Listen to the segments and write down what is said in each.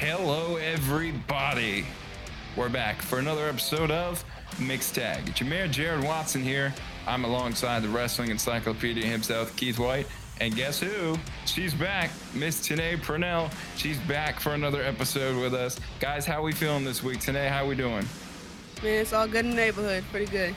Hello, everybody. We're back for another episode of Mixed Tag. It's your mayor, Jared Watson here. I'm alongside the wrestling encyclopedia himself, Keith White. And guess who? She's back, Miss Ta'Naye Purnell. She's back for another episode with us. Guys, how we feeling this week? Ta'Naye, how we doing? Man, it's all good in the neighborhood. Pretty good.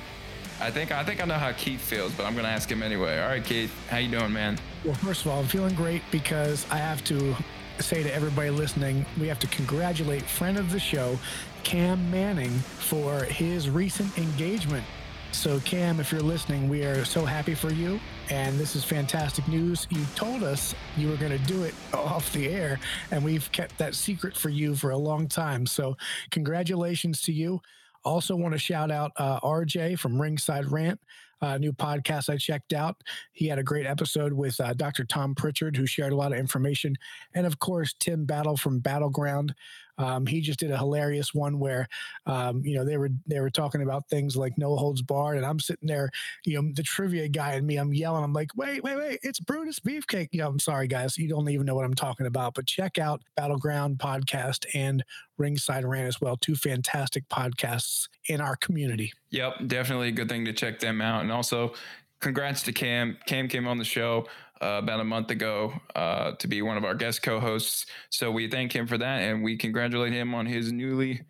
I think I think I know how Keith feels, but I'm gonna ask him anyway. All right, Keith, how you doing, man? Well, first of all, I'm feeling great because I have to say to everybody listening, we have to congratulate friend of the show, Cam Manning, for his recent engagement. So, Cam, if you're listening, we are so happy for you. And this is fantastic news. You told us you were going to do it off the air, and we've kept that secret for you for a long time. So, congratulations to you. Also, want to shout out uh, RJ from Ringside Rant, uh, new podcast I checked out. He had a great episode with uh, Dr. Tom Prichard, who shared a lot of information, and of course Tim Battle from Battleground. Um, he just did a hilarious one where, um, you know, they were they were talking about things like no holds barred, and I'm sitting there, you know, the trivia guy and me, I'm yelling, I'm like, wait, wait, wait, it's Brutus Beefcake. You know, I'm sorry, guys, you don't even know what I'm talking about, but check out Battleground podcast and Ringside Rant as well, two fantastic podcasts in our community. Yep, definitely a good thing to check them out, and also congrats to Cam. Cam came on the show uh, about a month ago uh, to be one of our guest co-hosts. So we thank him for that, and we congratulate him on his newly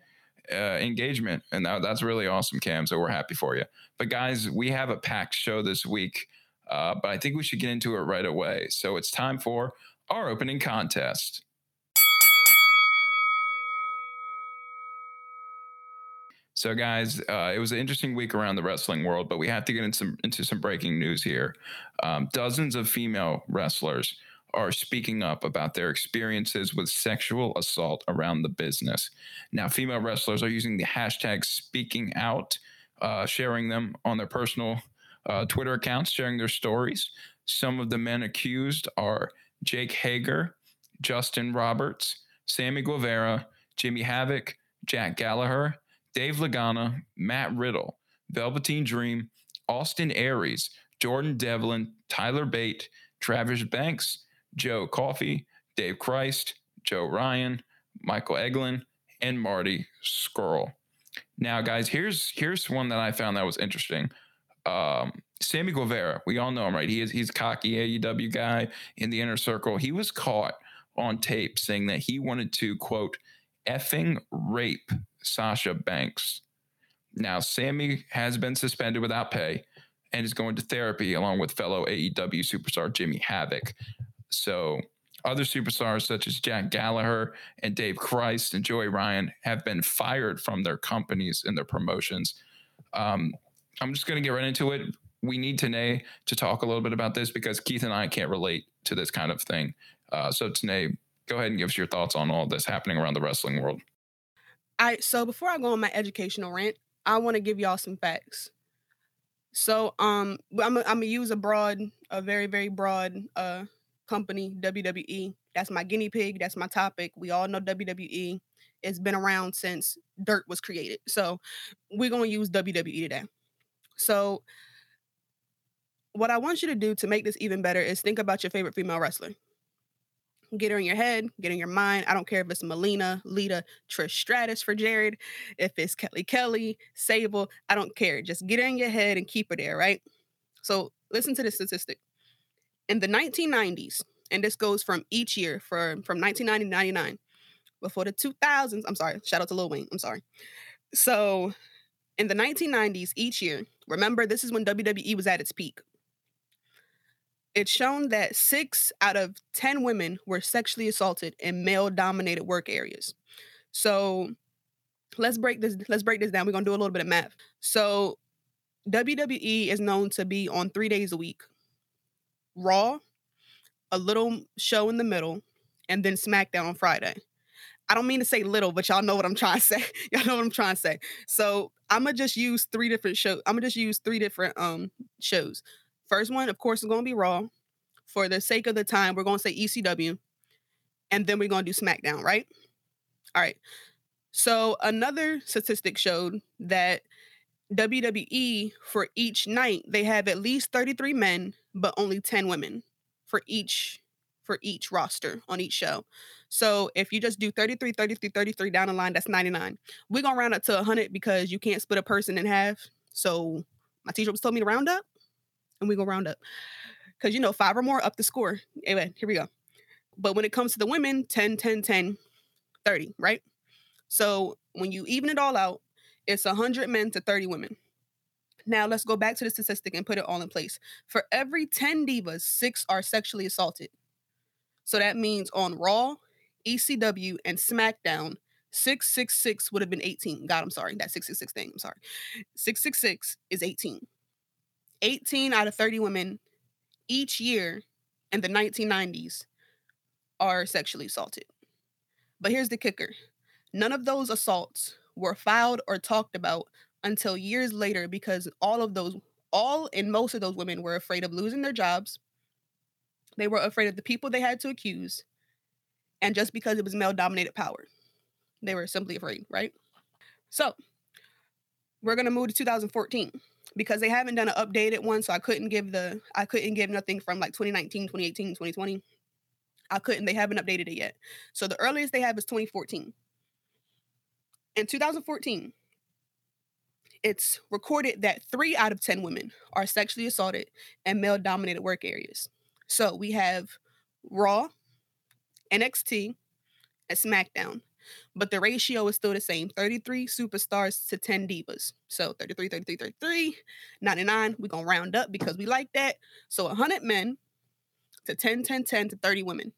uh, engagement, and that, that's really awesome, Cam. So we're happy for you. But guys, we have a packed show this week, uh, but I think we should get into it right away. So it's time for our opening contest. So, guys, uh, it was an interesting week around the wrestling world, but we have to get into some, into some breaking news here. Um, dozens of female wrestlers are speaking up about their experiences with sexual assault around the business. Now, female wrestlers are using the hashtag speaking out, uh, sharing them on their personal uh, Twitter accounts, sharing their stories. Some of the men accused are Jake Hager, Justin Roberts, Sammy Guevara, Jimmy Havoc, Jack Gallagher, Dave Lagana, Matt Riddle, Velveteen Dream, Austin Aries, Jordan Devlin, Tyler Bate, Travis Banks, Joe Coffey, Dave Crist, Joe Ryan, Michael Elgin, and Marty Scurll. Now, guys, here's here's one that I found that was interesting. Um, Sammy Guevara, we all know him, right? He is he's cocky AEW guy in the inner circle. He was caught on tape saying that he wanted to quote effing rape Sasha Banks. Now, Sammy has been suspended without pay and is going to therapy along with fellow AEW superstar Jimmy Havoc. So, other superstars such as Jack Gallagher and Dave Crist and Joey Ryan have been fired from their companies and their promotions. Um, I'm just going to get right into it. We need Ta'Naye to talk a little bit about this because Keith and I can't relate to this kind of thing. Uh, so, Ta'Naye, go ahead and give us your thoughts on all this happening around the wrestling world. I so before I go on my educational rant, I want to give y'all some facts. So um I'm a, I'm gonna use a broad, a very very broad uh company WWE. That's my guinea pig. That's my topic. We all know WWE. It's been around since dirt was created. So we're gonna use WWE today. So what I want you to do to make this even better is think about your favorite female wrestler get her in your head, get in your mind. I don't care if it's Melina, Lita, Trish Stratus for Jared, if it's Kelly Kelly, Sable, I don't care. Just get her in your head and keep her there, right? So listen to this statistic. In the 1990s, and this goes from each year for, from 1990 to 99, before the 2000s, I'm sorry, shout out to Lil Wayne, I'm sorry. So in the 1990s, each year, remember this is when WWE was at its peak it's shown that six out of 10 women were sexually assaulted in male dominated work areas. So let's break this let's break this down. We're going to do a little bit of math. So WWE is known to be on 3 days a week. Raw, a little show in the middle, and then SmackDown on Friday. I don't mean to say little, but y'all know what I'm trying to say. y'all know what I'm trying to say. So I'm gonna just use three different shows. I'm gonna just use three different um shows. First one, of course, is going to be Raw. For the sake of the time, we're going to say ECW. And then we're going to do SmackDown, right? All right. So another statistic showed that WWE, for each night, they have at least 33 men, but only 10 women for each for each roster on each show. So if you just do 33, 33, 33 down the line, that's 99. We're going to round up to 100 because you can't split a person in half. So my teacher was told me to round up and we go round up. Because, you know, five or more up the score. Anyway, here we go. But when it comes to the women, 10, 10, 10, 30, right? So when you even it all out, it's 100 men to 30 women. Now let's go back to the statistic and put it all in place. For every 10 divas, six are sexually assaulted. So that means on Raw, ECW, and SmackDown, 666 would have been 18. God, I'm sorry. That 666 thing. I'm sorry. 666 is 18. 18 out of 30 women each year in the 1990s are sexually assaulted. But here's the kicker none of those assaults were filed or talked about until years later because all of those, all and most of those women were afraid of losing their jobs. They were afraid of the people they had to accuse. And just because it was male dominated power, they were simply afraid, right? So we're going to move to 2014 because they haven't done an updated one. So I couldn't give the, I couldn't give nothing from like 2019, 2018, 2020. I couldn't, they haven't updated it yet. So the earliest they have is 2014. In 2014, it's recorded that three out of 10 women are sexually assaulted in male dominated work areas. So we have Raw, NXT, and SmackDown. But the ratio is still the same 33 superstars to 10 divas. So 33, 33, 33, 99. We're going to round up because we like that. So 100 men to 10, 10, 10 to 30 women.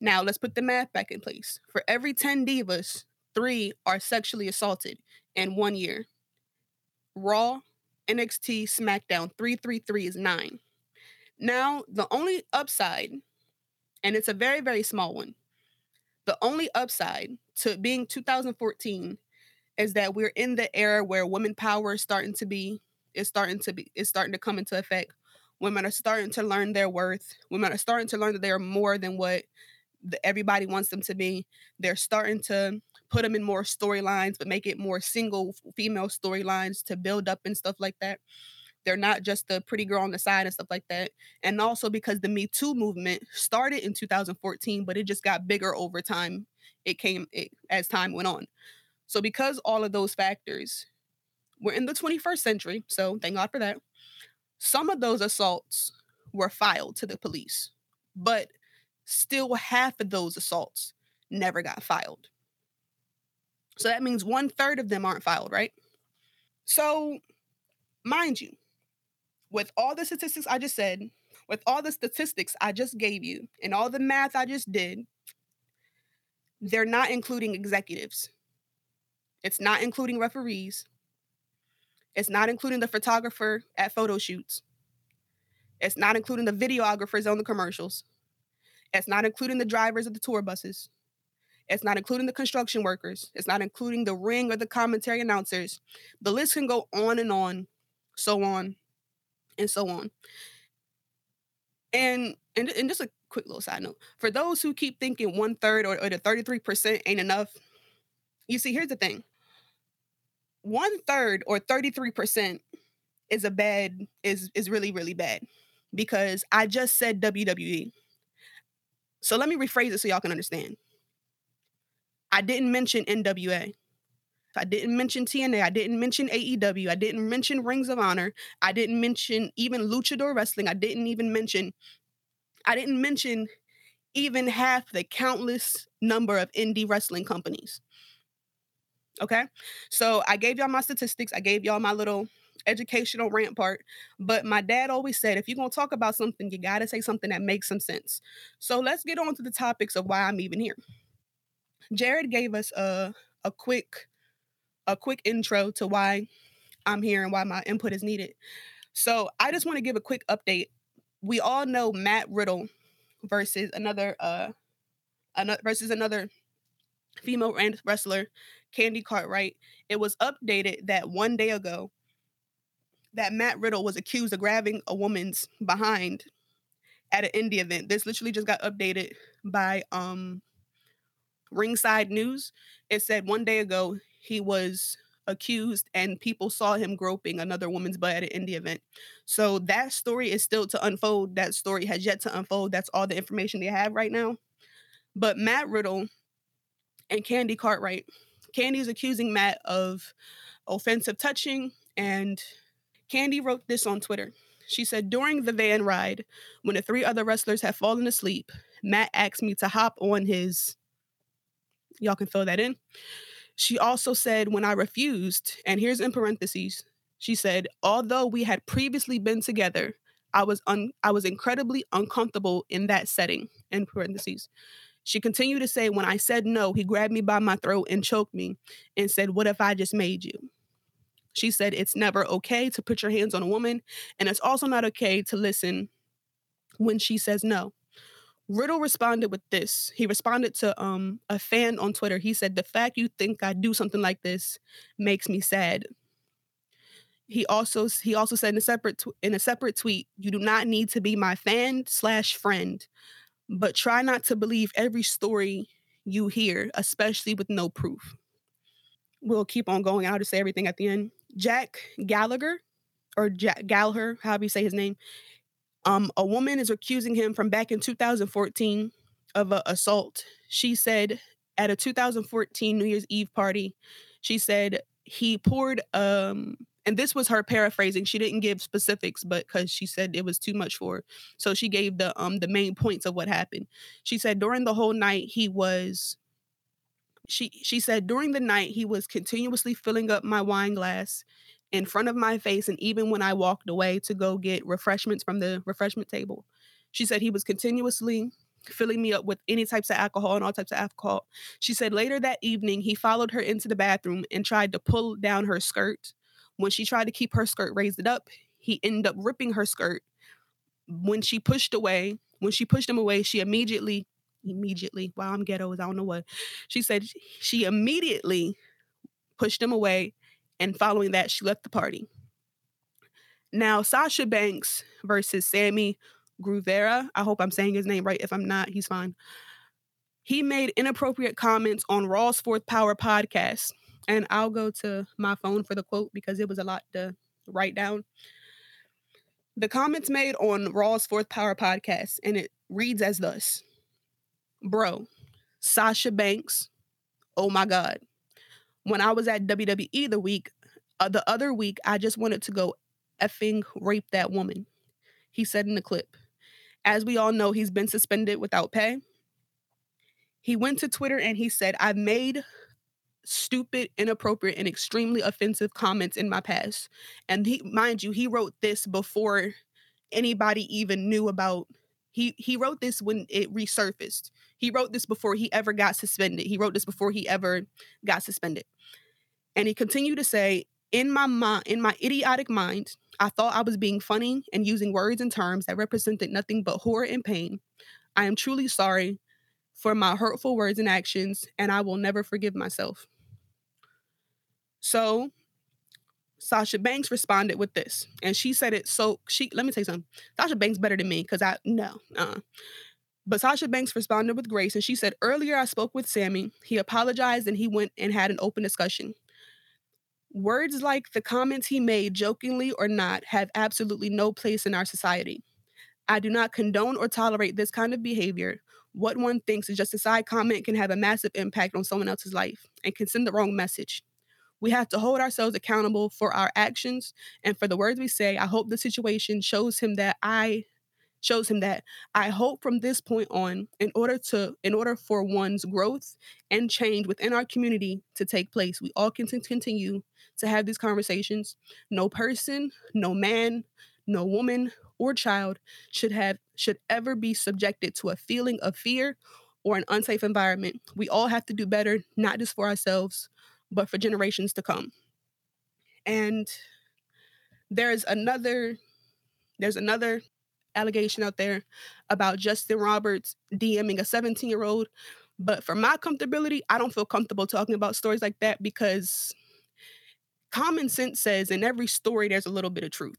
Now let's put the math back in place. For every 10 divas, three are sexually assaulted in one year. Raw, NXT, SmackDown, 333 is nine. Now, the only upside, and it's a very, very small one, the only upside to being 2014 is that we're in the era where women power is starting to be is starting to be is starting to come into effect. Women are starting to learn their worth. Women are starting to learn that they are more than what the, everybody wants them to be. They're starting to put them in more storylines, but make it more single female storylines to build up and stuff like that. They're not just the pretty girl on the side and stuff like that. And also because the Me Too movement started in 2014, but it just got bigger over time. It came it, as time went on. So because all of those factors, we're in the 21st century. So thank God for that. Some of those assaults were filed to the police, but still half of those assaults never got filed. So that means one third of them aren't filed, right? So, mind you, with all the statistics I just said, with all the statistics I just gave you, and all the math I just did, they're not including executives. It's not including referees. It's not including the photographer at photo shoots. It's not including the videographers on the commercials. It's not including the drivers of the tour buses. It's not including the construction workers. It's not including the ring or the commentary announcers. The list can go on and on, so on, and so on. And and, and just a quick little side note for those who keep thinking one third or, or the 33% ain't enough, you see, here's the thing one third or 33% is a bad, is, is really, really bad because I just said WWE. So let me rephrase it so y'all can understand. I didn't mention NWA. I didn't mention TNA. I didn't mention AEW. I didn't mention Rings of Honor. I didn't mention even Luchador Wrestling. I didn't even mention, I didn't mention even half the countless number of indie wrestling companies. Okay. So I gave y'all my statistics. I gave y'all my little educational rant part. But my dad always said, if you're going to talk about something, you got to say something that makes some sense. So let's get on to the topics of why I'm even here. Jared gave us a a quick a quick intro to why I'm here and why my input is needed. So I just want to give a quick update. We all know Matt Riddle versus another uh another versus another female wrestler, Candy Cartwright. It was updated that one day ago that Matt Riddle was accused of grabbing a woman's behind at an indie event. This literally just got updated by um Ringside News. It said one day ago he was accused and people saw him groping another woman's butt at an indie event. So that story is still to unfold. That story has yet to unfold. That's all the information they have right now. But Matt Riddle and Candy Cartwright, Candy is accusing Matt of offensive touching, and Candy wrote this on Twitter. She said, During the van ride, when the three other wrestlers had fallen asleep, Matt asked me to hop on his. Y'all can fill that in. She also said, When I refused, and here's in parentheses, she said, Although we had previously been together, I was un- I was incredibly uncomfortable in that setting. In parentheses. She continued to say, When I said no, he grabbed me by my throat and choked me and said, What if I just made you? She said, It's never okay to put your hands on a woman, and it's also not okay to listen when she says no. Riddle responded with this. He responded to um, a fan on Twitter. He said, The fact you think I do something like this makes me sad. He also he also said in a separate tw- in a separate tweet, "You do not need to be my fan slash friend but try not to believe every story you hear, especially with no proof. We'll keep on going. I'll just say everything at the end. Jack Gallagher, or Jack Gallagher, however you say his name, um, a woman is accusing him from back in 2014 of an assault. She said at a 2014 New Year's Eve party, she said he poured um and this was her paraphrasing. She didn't give specifics but because she said it was too much for her. So she gave the um the main points of what happened. She said during the whole night he was she she said during the night he was continuously filling up my wine glass in front of my face and even when i walked away to go get refreshments from the refreshment table she said he was continuously filling me up with any types of alcohol and all types of alcohol. She said later that evening, he followed her into the bathroom and tried to pull down her skirt. When she tried to keep her skirt raised up, he ended up ripping her skirt. When she pushed away, when she pushed him away, she immediately, immediately, wow, I'm ghetto, I don't know what. She said she immediately pushed him away, and following that, she left the party. Now, Sasha Banks versus Sammy Guevara, I hope I'm saying his name right. If I'm not, he's fine. He made inappropriate comments on Raw's Fourth Power podcast and I'll go to my phone for the quote because it was a lot to write down. The comments made on Raw's Fourth Power podcast, and it reads as thus Bro, Sasha Banks, oh my God. When I was at WWE the week, uh, the other week, I just wanted to go effing rape that woman. He said in the clip. As we all know, he's been suspended without pay. He went to Twitter and he said, I've made stupid, inappropriate, and extremely offensive comments in my past. And he, mind you, he wrote this before anybody even knew about. He he wrote this when it resurfaced. He wrote this before he ever got suspended. He wrote this before he ever got suspended. And he continued to say, in my mind, in my idiotic mind, I thought I was being funny and using words and terms that represented nothing but horror and pain. I am truly sorry for my hurtful words and actions, and I will never forgive myself. So Sasha Banks responded with this, and she said it so she. Let me say something. Sasha Banks better than me because I no. Uh. But Sasha Banks responded with grace, and she said, "Earlier, I spoke with Sammy. He apologized, and he went and had an open discussion. Words like the comments he made, jokingly or not, have absolutely no place in our society. I do not condone or tolerate this kind of behavior. What one thinks is just a side comment can have a massive impact on someone else's life and can send the wrong message. We have to hold ourselves accountable for our actions and for the words we say. I hope the situation shows him that I shows him that I hope from this point on in order to in order for one's growth and change within our community to take place, we all can continue to have these conversations. No person, no man, no woman or child should have should ever be subjected to a feeling of fear or an unsafe environment. We all have to do better, not just for ourselves, but for generations to come. And there's another there's another allegation out there about Justin Roberts DMing a 17 year old. But for my comfortability, I don't feel comfortable talking about stories like that because common sense says in every story there's a little bit of truth.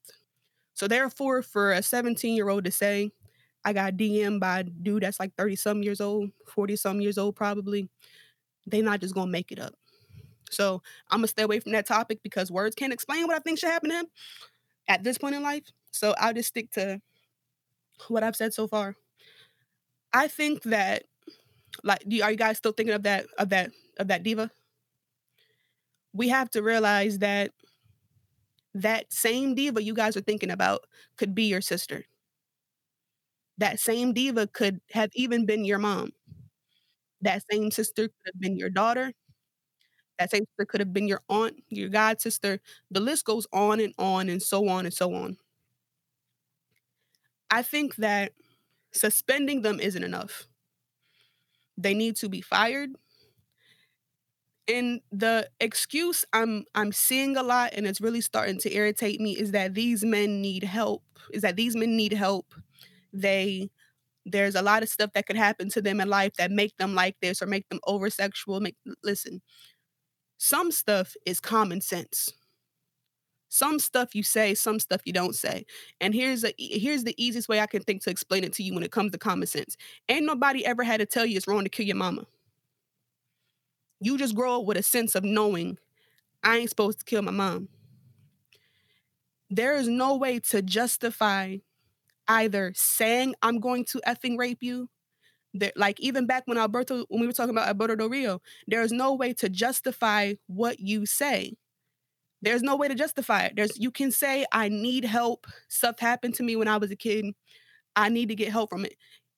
So therefore, for a 17 year old to say, I got DM'd by a dude that's like 30 some years old, 40 some years old probably, they not just gonna make it up. So I'm gonna stay away from that topic because words can't explain what I think should happen to him at this point in life. So I'll just stick to what I've said so far. I think that like are you guys still thinking of that of that of that diva? We have to realize that that same diva you guys are thinking about could be your sister. That same diva could have even been your mom. That same sister could have been your daughter. That same sister could have been your aunt, your god sister. The list goes on and on and so on and so on. I think that suspending them isn't enough. They need to be fired. And the excuse I'm I'm seeing a lot and it's really starting to irritate me is that these men need help. Is that these men need help. They there's a lot of stuff that could happen to them in life that make them like this or make them over sexual. Make listen. Some stuff is common sense. Some stuff you say, some stuff you don't say. And here's a here's the easiest way I can think to explain it to you when it comes to common sense. Ain't nobody ever had to tell you it's wrong to kill your mama. You just grow up with a sense of knowing I ain't supposed to kill my mom. There is no way to justify either saying I'm going to effing rape you. That like even back when Alberto when we were talking about Alberto Del Rio, there is no way to justify what you say. There's no way to justify it. There's you can say I need help. Stuff happened to me when I was a kid. I need to get help from it.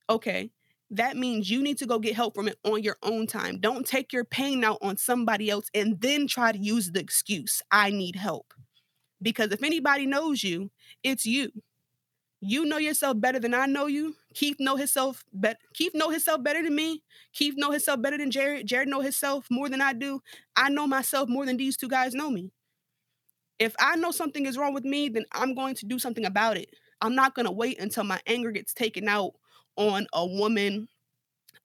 Okay. That means you need to go get help from it on your own time. Don't take your pain out on somebody else and then try to use the excuse, I need help. Because if anybody knows you, it's you. You know yourself better than I know you. Keith know himself better. Keith know himself better than me. Keith know himself better than Jared. Jared know himself more than I do. I know myself more than these two guys know me if I know something is wrong with me, then I'm going to do something about it. I'm not going to wait until my anger gets taken out on a woman.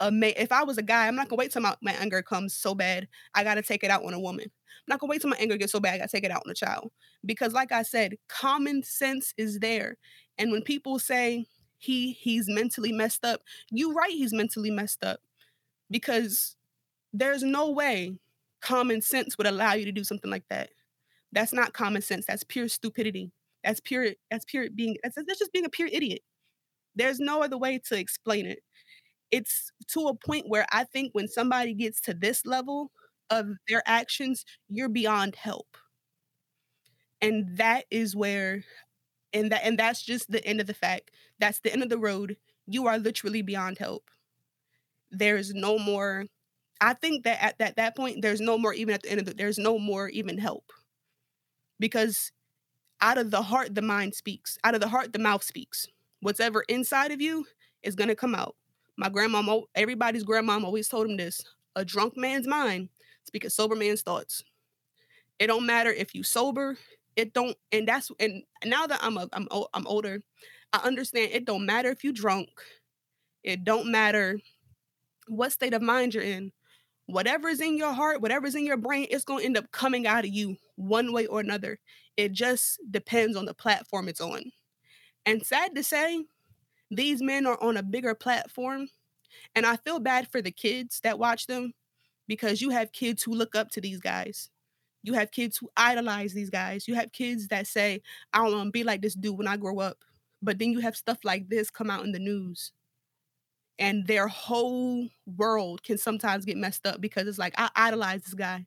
A man. If I was a guy, I'm not going to wait till my, my anger comes so bad. I got to take it out on a woman. I'm not to wait till my anger gets so bad. I got to take it out on a child. Because, like I said, common sense is there. And when people say he he's mentally messed up, you right, he's mentally messed up. Because there's no way common sense would allow you to do something like that. That's not common sense. That's pure stupidity. That's pure. That's pure being. That's, that's just being a pure idiot. There's no other way to explain it. It's to a point where I think when somebody gets to this level of their actions, you're beyond help. And that is where, and that and that's just the end of the fact. That's the end of the road. You are literally beyond help. There's no more. I think that at that, that point, there's no more even at the end of the, there's no more even help because out of the heart the mind speaks out of the heart the mouth speaks whatever inside of you is going to come out my grandma everybody's grandma always told him this a drunk man's mind speak a sober man's thoughts it don't matter if you sober it don't and that's and now that i'm a, I'm, I'm older i understand it don't matter if you drunk it don't matter what state of mind you're in whatever is in your heart, whatever is in your brain, it's going to end up coming out of you one way or another. It just depends on the platform it's on. And sad to say, these men are on a bigger platform. And I feel bad for the kids that watch them because you have kids who look up to these guys. You have kids who idolize these guys. You have kids that say, I don't want to be like this dude when I grow up. But then you have stuff like this come out in the news and their whole world can sometimes get messed up because it's like I idolize this guy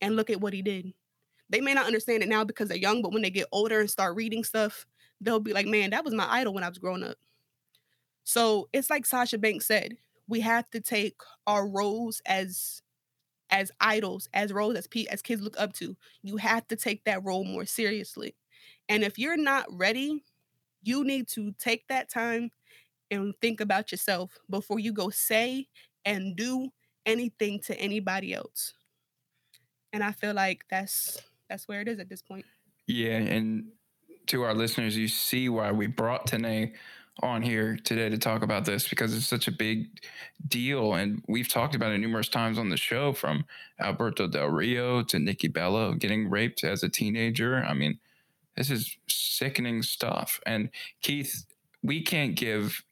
and look at what he did. They may not understand it now because they're young, but when they get older and start reading stuff, they'll be like, "Man, that was my idol when I was growing up." So, it's like Sasha Banks said, we have to take our roles as as idols, as roles as pe- as kids look up to. You have to take that role more seriously. And if you're not ready, you need to take that time and think about yourself before you go say and do anything to anybody else. And I feel like that's that's where it is at this point. Yeah, and to our listeners, you see why we brought Ta'Naye on here today to talk about this because it's such a big deal. And we've talked about it numerous times on the show from Alberto Del Rio to Nikki Bella getting raped as a teenager. I mean, this is sickening stuff. And Keith, we can't give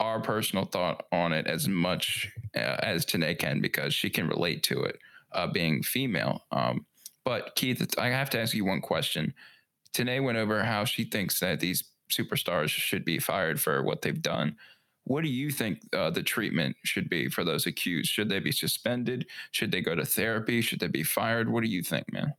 our personal thought on it as much uh, as Ta'Naye can because she can relate to it. uh, being female. Um, but Keith, I have to ask you one question. Ta'Naye went over how she thinks that these superstars should be fired for what they've done. What do you think uh, the treatment should be for those accused? Should they be suspended? Should they go to therapy? Should they be fired? What do you think, man?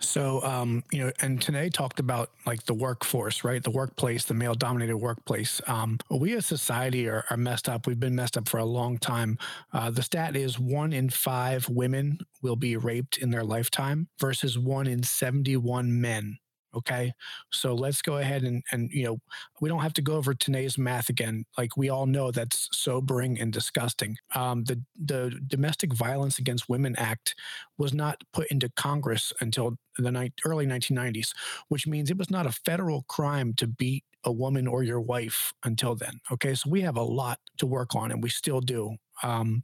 So, um, you know, and Ta'Naye talked about like the workforce, right? The workplace, the male dominated workplace. Um, we as society are, are, messed up. We've been messed up for a long time. Uh, the stat is one in five women will be raped in their lifetime versus one in 71 men Okay. So let's go ahead and, and, you know, we don't have to go over Ta'Naye's math again. Like we all know that's sobering and disgusting. Um, the, the Domestic Violence Against Women Act was not put into Congress until the ni- early 1990s, which means it was not a federal crime to beat a woman or your wife until then. Okay. So we have a lot to work on and we still do. Um,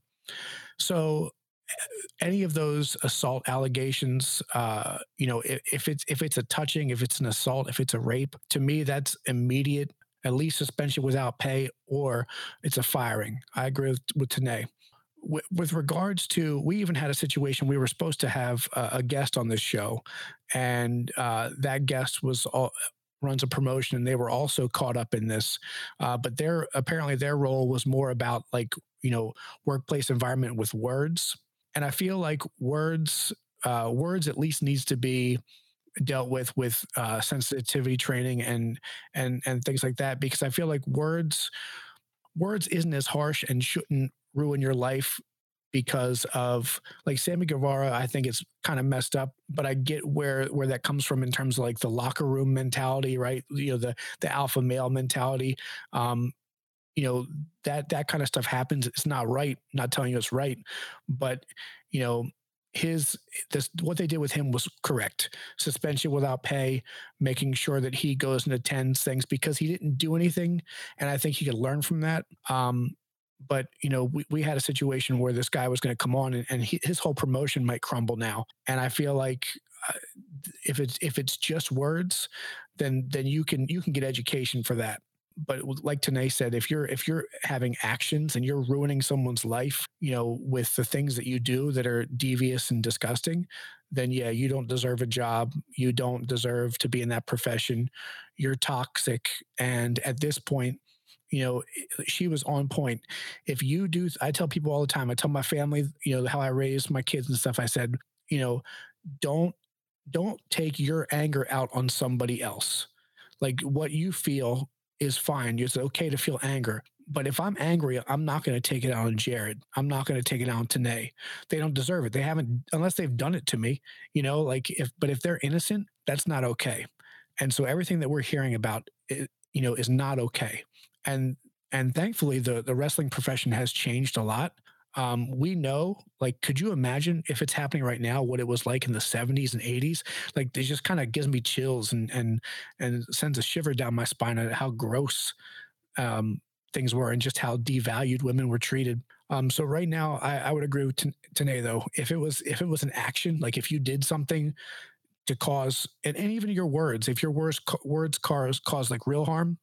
so any of those assault allegations, uh, you know, if, if, it's if it's a touching, if it's an assault, if it's a rape, to me that's immediate, at least suspension without pay, or it's a firing. I agree with, with. With, with regards to, we even had a situation we were supposed to have a, a guest on this show, and uh, that guest was all, runs a promotion and they were also caught up in this uh, but their apparently their role was more about like you know workplace environment with words and I feel like words uh, words at least needs to be dealt with with uh, sensitivity training and and and things like that because I feel like words words isn't as harsh and shouldn't ruin your life because of like Sammy Guevara, I think it's kind of messed up, but I get where where that comes from in terms of like the locker room mentality, right? You know, the the alpha male mentality. Um, you know that that kind of stuff happens it's not right not telling you it's right but you know his this what they did with him was correct. Suspension without pay making sure that he goes and attends things because he didn't do anything and i think he could learn from that um but you know we, we had a situation where this guy was going to come on and, and he, his whole promotion might crumble now and i feel like uh, if it's if it's just words then then you can you can get education for that but like Ta'Naye said, if you're if you're having actions and you're ruining someone's life, you know, with the things that you do that are devious and disgusting, then yeah, you don't deserve a job. You don't deserve to be in that profession. You're toxic. And at this point, you know, she was on point. If you do, I tell people all the time, I tell my family, you know, how I raised my kids and stuff. I said, you know, don't don't take your anger out on somebody else. Like what you feel is fine. It's okay to feel anger. But if I'm angry, I'm not going to take it out on Jared. I'm not going to take it out on Ta'Naye. They don't deserve it. They haven't, unless they've done it to me, you know, like if, but if they're innocent, that's not okay. And so everything that we're hearing about, it, you know, is not okay. And, and thankfully the, the wrestling profession has changed a lot um, we know like could you imagine if it's happening right now what it was like in the 70s and 80s like it just kind of gives me chills and and and sends a shiver down my spine at how gross um, things were and just how devalued women were treated. Um, so right now I, I would agree with T- Ta'Naye though if it was if it was an action like if you did something to cause and, and even your words if your words words cause cause like real harm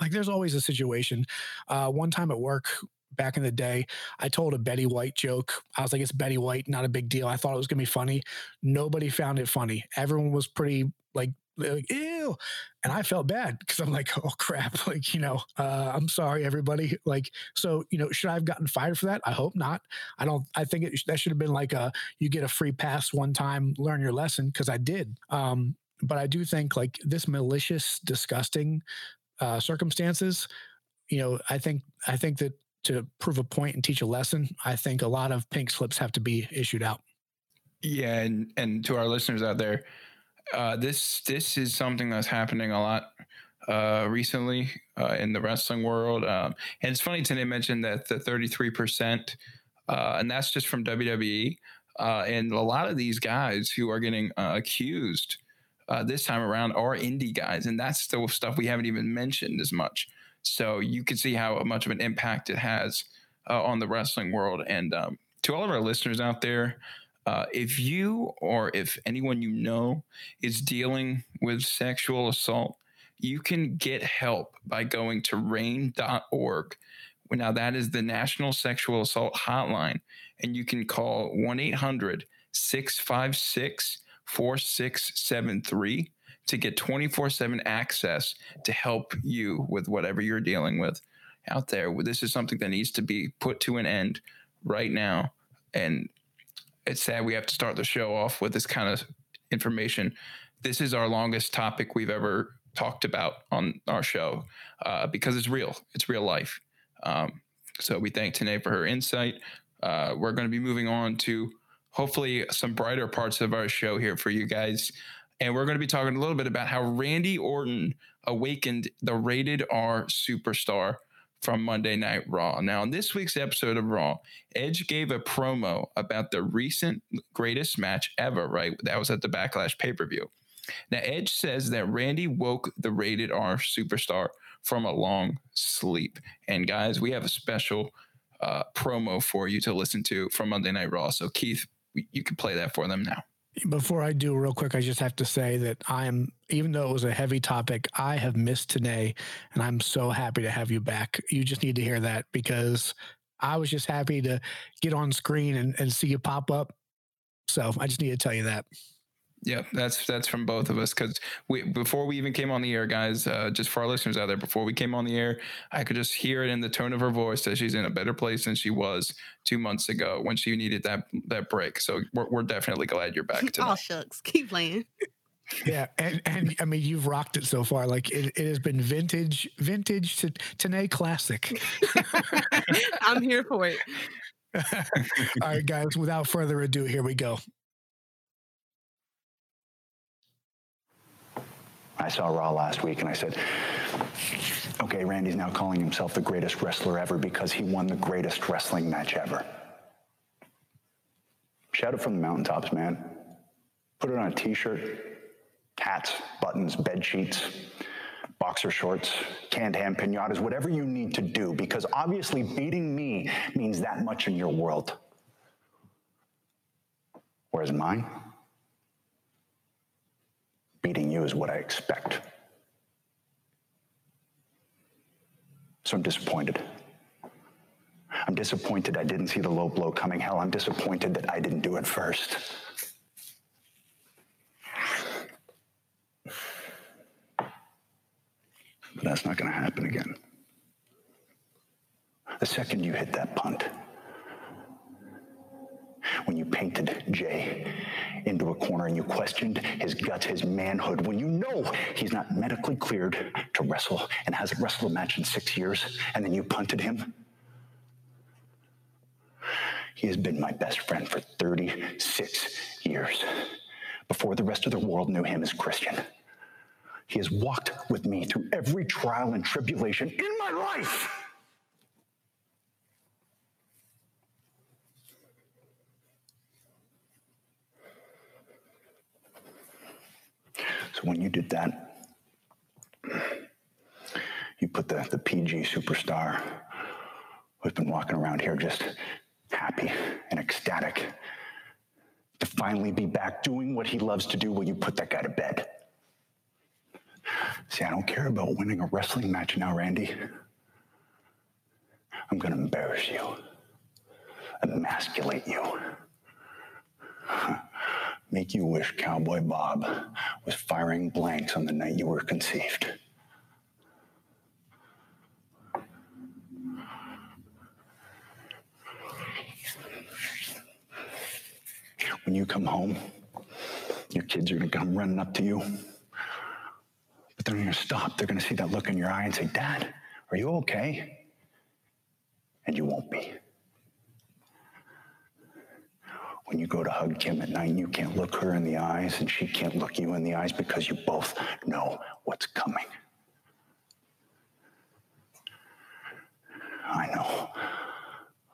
like there's always a situation. Uh, one time at work back in the day. I told a Betty White joke. I was like, it's Betty White, not a big deal. I thought it was going to be funny. Nobody found it funny. Everyone was pretty like, like ew. And I felt bad because I'm like, oh crap. Like, you know, uh, I'm sorry, everybody. Like, so, you know, should I have gotten fired for that? I hope not. I don't, I think it, that should have been like a, you get a free pass one time, learn your lesson because I did. Um, but I do think like this malicious, disgusting uh, circumstances, you know, I think I think that to prove a point and teach a lesson, I think a lot of pink slips have to be issued out. Yeah, and and to our listeners out there, uh, this this is something that's happening a lot uh, recently uh, in the wrestling world. Um, and it's funny Ta'Naye mentioned that the thirty three percent, uh, and that's just from WWE. Uh, and a lot of these guys who are getting uh, accused this time around are indie guys, and that's the stuff we haven't even mentioned as much. So you can see how much of an impact it has uh, on the wrestling world. And um, to all of our listeners out there, uh, if you or if anyone you know is dealing with sexual assault, you can get help by going to rainn.org. Now, that is the National Sexual Assault Hotline, and you can call 1 800 656 4673 to get 24 7 access to help you with whatever you're dealing with out there. This is something that needs to be put to an end right now. And it's sad we have to start the show off with this kind of information. This is our longest topic we've ever talked about on our show uh, because it's real, it's real life. Um, so we thank Ta'Naye for her insight. Uh, we're going to be moving on to hopefully some brighter parts of our show here for you guys. And we're going to be talking a little bit about how Randy Orton awakened the rated R superstar from Monday Night Raw. Now, in this week's episode of Raw, Edge gave a promo about the recent greatest match ever, right? That was at the Backlash pay per view. Now, Edge says that Randy woke the rated R superstar from a long sleep. And guys, we have a special uh, promo for you to listen to from Monday Night Raw. So, Keith, you can play that for them now. Before I do, real quick, I just have to say that I am, even though it was a heavy topic, I have missed Ta'Naye, and I'm so happy to have you back. You just need to hear that because I was just happy to get on screen and, and see you pop up. So I just need to tell you that. Yeah, that's that's from both of us because we before we even came on the air, guys. Uh, just for our listeners out there, before we came on the air, I could just hear it in the tone of her voice that she's in a better place than she was two months ago when she needed that that break. So we're, we're definitely glad you're back. Tonight. oh shucks, keep playing. yeah, and and I mean you've rocked it so far. Like it, it has been vintage, vintage to Ta'Naye classic. I'm here for it. All right, guys. Without further ado, here we go. I saw Raw last week and I said, okay, Randy's now calling himself the greatest wrestler ever because he won the greatest wrestling match ever. Shout it from the mountaintops, man. Put it on a t shirt, hats, buttons, bed sheets, boxer shorts, canned ham pinatas, whatever you need to do, because obviously beating me means that much in your world. Whereas mine, beating you is what I expect. So I'm disappointed. I'm disappointed I didn't see the low blow coming. Hell, I'm disappointed that I didn't do it first. But that's not going to happen again. The second you hit that punt, when you painted Jay into a corner and you questioned his guts, his manhood, when you know he's not medically cleared to wrestle and hasn't wrestled a match in six years, and then you punted him. He has been my best friend for 36 years, before the rest of the world knew him as Christian. He has walked with me through every trial and tribulation in my life. When you did that, you put the, the PG superstar who's been walking around here just happy and ecstatic to finally be back doing what he loves to do, will you put that guy to bed? See, I don't care about winning a wrestling match now, Randy. I'm going to embarrass you, emasculate you make you wish Cowboy Bob was firing blanks on the night you were conceived. When you come home, your kids are to come running up to you. But they're to stop. They're to see that look in your eye and say, Dad, are you okay? And you won't be. When you go to hug Kim at night, and you can't look her in the eyes and she can't look you in the eyes because you both know what's coming. I know.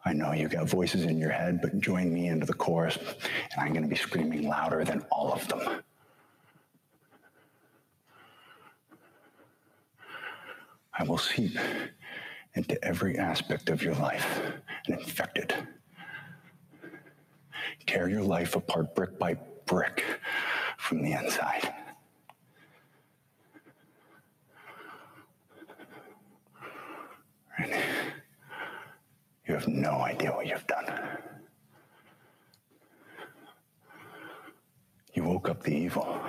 I know you got voices in your head, but join me into the chorus, and I'm going to be screaming louder than all of them. I will seep into every aspect of your life and infect it tear your life apart brick by brick from the inside. You have no idea what you've done. You woke up the evil.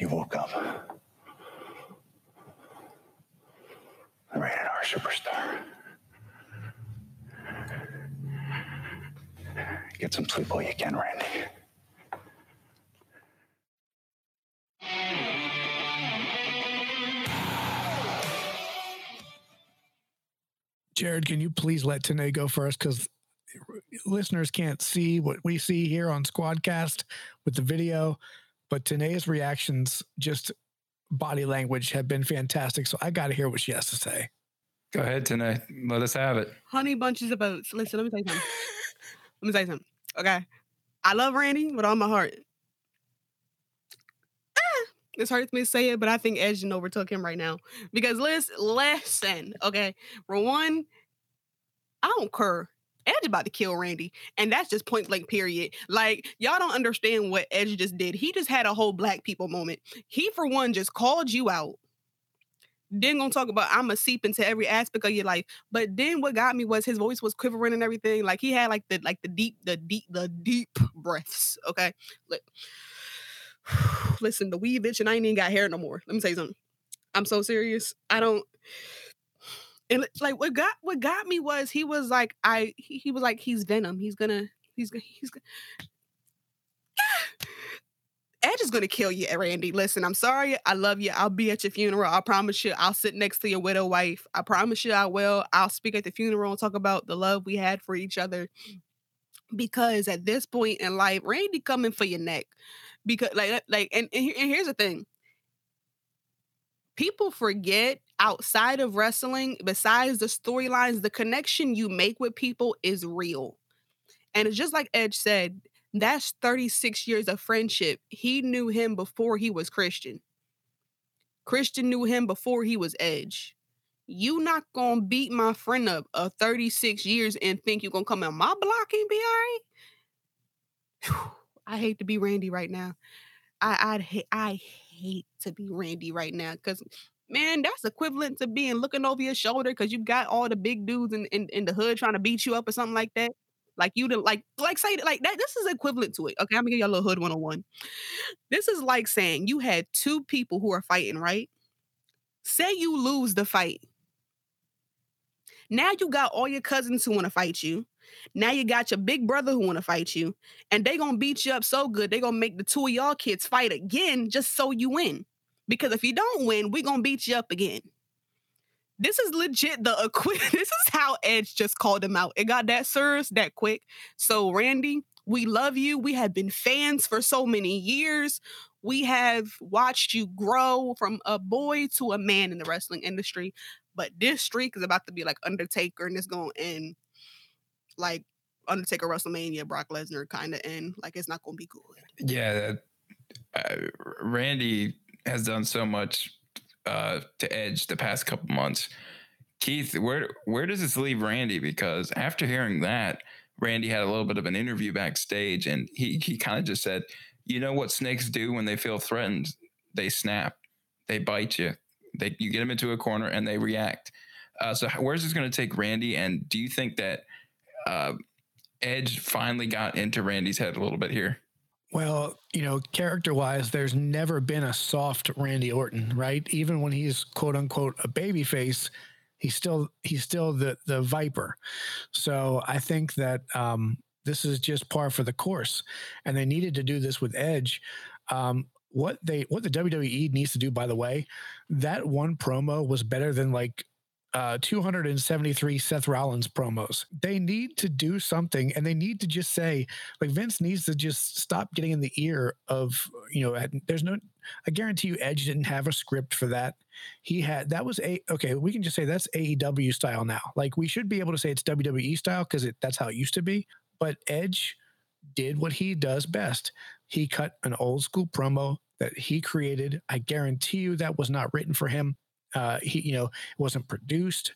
You woke up a rated R superstar. Get some sleep while you can, Randy. Jared, can you please let Ta'Naye go first? Because listeners can't see what we see here on Squadcast with the video, but Ta'Naye's reactions, just body language, have been fantastic. So I got to hear what she has to say. Go ahead, Ta'Naye. Let us have it. Honey bunches of oats. Listen, let me tell you something. let me tell you something. Okay. I love Randy with all my heart. Ah, It's hard for me to say it, but I think Edge overtook him right now. Because listen, listen, okay. For one, I don't care. Edge about to kill Randy. And that's just point blank, period. Like, y'all don't understand what Edge just did. He just had a whole black people moment. He, for one, just called you out. Then gonna talk about I'm a seep into every aspect of your life. But then what got me was his voice was quivering and everything. Like he had like the like the deep, the deep, the deep breaths. Okay. Like, listen, the weed bitch and I ain't even got hair no more. Let me tell you something. I'm so serious. I don't and like what got what got me was he was like I he, he was like he's venom. He's gonna he's gonna he's gonna Edge is gonna kill you, Randy. Listen, I'm sorry. I love you. I'll be at your funeral. I promise you. I'll sit next to your widow wife. I promise you I will. I'll speak at the funeral and talk about the love we had for each other. Because at this point in life, Randy coming for your neck. Because like like and, and and here's the thing. People forget outside of wrestling, besides the storylines, the connection you make with people is real. And it's just like Edge said, that's 36 years of friendship. He knew him before he was Christian. Christian knew him before he was Edge. You not gonna beat my friend up of 36 years and think you're gonna come on my block and be all right? I hate to be Randy right now. I I'd I hate to be Randy right now because man, that's equivalent to being looking over your shoulder because you got all the big dudes in, in, in the hood trying to beat you up or something like that. Like you to like like say like that. This is equivalent to it. Okay, I'm gonna give you a little hood 101. This is like saying you had two people who are fighting, right? Say you lose the fight. Now you got all your cousins who want to fight you. Now you got your big brother who want to fight you, and they gonna beat you up so good they gonna make the two of y'all kids fight again just so you win. Because if you don't win, we gonna beat you up again. This is legit the equi- This is how Edge just called him out. It got that serious that quick. So Randy, we love you. We have been fans for so many years. We have watched you grow from a boy to a man in the wrestling industry. But this streak is about to be like Undertaker, and it's going to end like Undertaker WrestleMania, Brock Lesnar kind of end. Like it's not going to be good. Yeah, uh, Randy has done so much uh, to Edge the past couple months. Keith, where where does this leave Randy? Because after hearing that, Randy had a little bit of an interview backstage, and he he kind of just said, "You know what snakes do when they feel threatened? They snap, they bite you, they you get them into a corner, and they react." Uh, so, where's this going to take Randy? And do you think that uh, Edge finally got into Randy's head a little bit here? Well, you know, character wise, there's never been a soft Randy Orton, right? Even when he's quote unquote a baby face, he's still he's still the the viper. So I think that um, this is just par for the course, and they needed to do this with Edge. Um, what they what the WWE needs to do, by the way, that one promo was better than like uh, 273 Seth Rollins promos. They need to do something and they need to just say, like, Vince needs to just stop getting in the ear of, you know, there's no, I guarantee you, Edge didn't have a script for that. He had, that was a, okay, we can just say that's AEW style now. Like, we should be able to say it's WWE style because that's how it used to be. But Edge did what he does best. He cut an old school promo that he created. I guarantee you that was not written for him. Uh, he, you know, wasn't produced.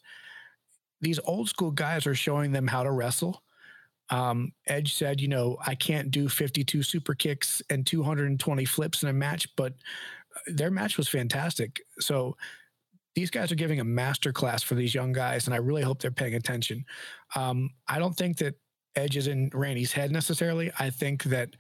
These old school guys are showing them how to wrestle. Um, Edge said, you know, I can't do 52 super kicks and 220 flips in a match, but their match was fantastic. So these guys are giving a master class for these young guys, and I really hope they're paying attention. Um, I don't think that Edge is in Randy's head necessarily. I think that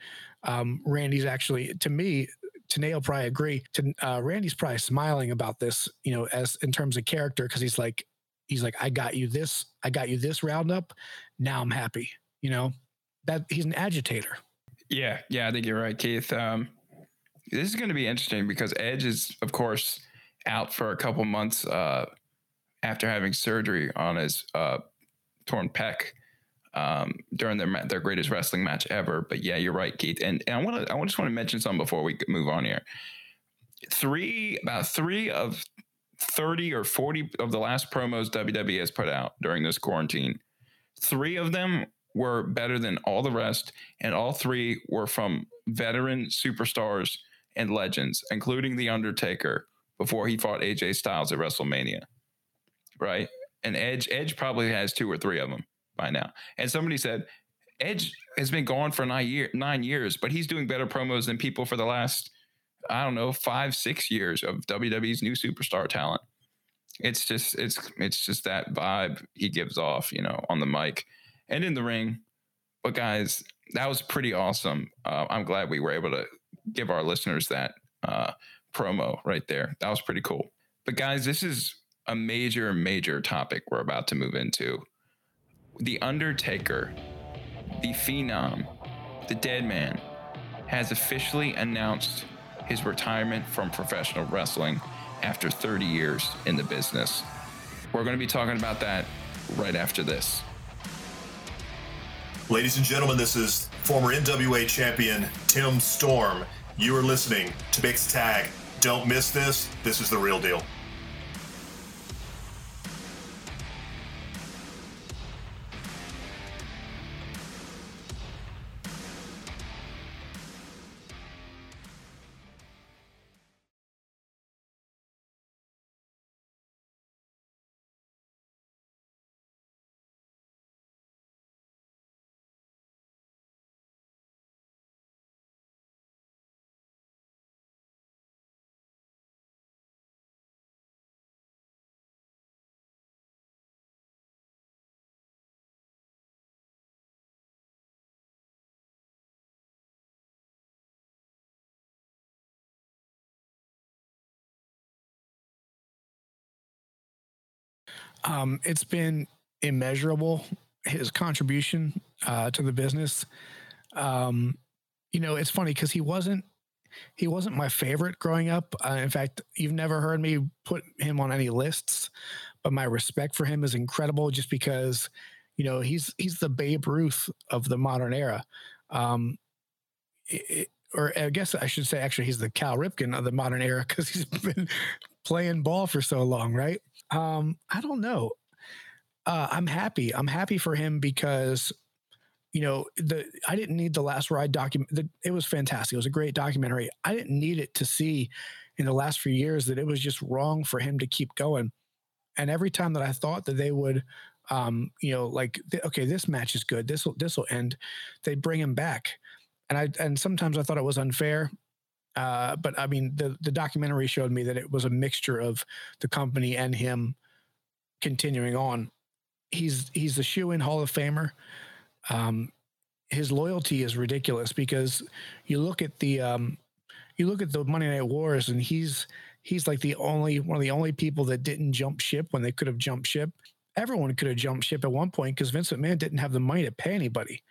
um, Randy's actually, to me, Will probably agree. To uh, Randy's probably smiling about this, you know, as in terms of character, because he's like, he's like, I got you this, I got you this roundup. Now I'm happy. You know, that he's an agitator. Yeah, yeah, I think you're right, Keith. Um, this is going to be interesting because Edge is, of course, out for a couple months uh, after having surgery on his uh, torn pec um, during their their greatest wrestling match ever. But yeah, you're right, Keith. And, and I want to I just want to mention something before we move on here. Three about three of thirty or forty of the last promos WWE has put out during this quarantine. Three of them were better than all the rest, and all three were from veteran superstars and legends, including The Undertaker before he fought AJ Styles at WrestleMania. Right? And Edge Edge probably has two or three of them by now. And somebody said Edge has been gone for nine year nine years, but he's doing better promos than people for the last I don't know five six years of WWE's new superstar talent. It's just it's it's just that vibe he gives off, you know, on the mic and in the ring. But guys, that was pretty awesome. Uh, I'm glad we were able to give our listeners that uh, promo right there. That was pretty cool. But guys, this is a major, major topic we're about to move into. The Undertaker, the Phenom, the Dead Man, has officially announced his retirement from professional wrestling after 30 years in the business. We're going to be talking about that right after this. Ladies and gentlemen, this is former NWA champion Tim Storm. You are listening to Mixed Tag. Don't miss this. This is the real deal. Um, it's been immeasurable his contribution uh, to the business. Um, you know, it's funny because he wasn't he wasn't my favorite growing up. Uh, in fact, you've never heard me put him on any lists, but my respect for him is incredible just because you know he's he's the Babe Ruth of the modern era. Um, it, or I guess I should say actually he's the Cal Ripken of the modern era because he's been playing ball for so long, right? Um, I don't know. Uh, I'm happy. I'm happy for him because you know the I didn't need the last ride document. It was fantastic. It was a great documentary. I didn't need it to see in the last few years that it was just wrong for him to keep going. And every time that I thought that they would, um, you know, like okay, this match is good. This will this will end. They bring him back, and I and sometimes I thought it was unfair. Uh, but I mean, the the documentary showed me that it was a mixture of the company and him continuing on. He's he's a shoe in Hall of Famer. Um, his loyalty is ridiculous because you look at the um, you look at the Monday Night Wars and he's he's like the only one of the only people that didn't jump ship when they could have jumped ship. Everyone could have jumped ship at one point because Vince McMahon didn't have the money to pay anybody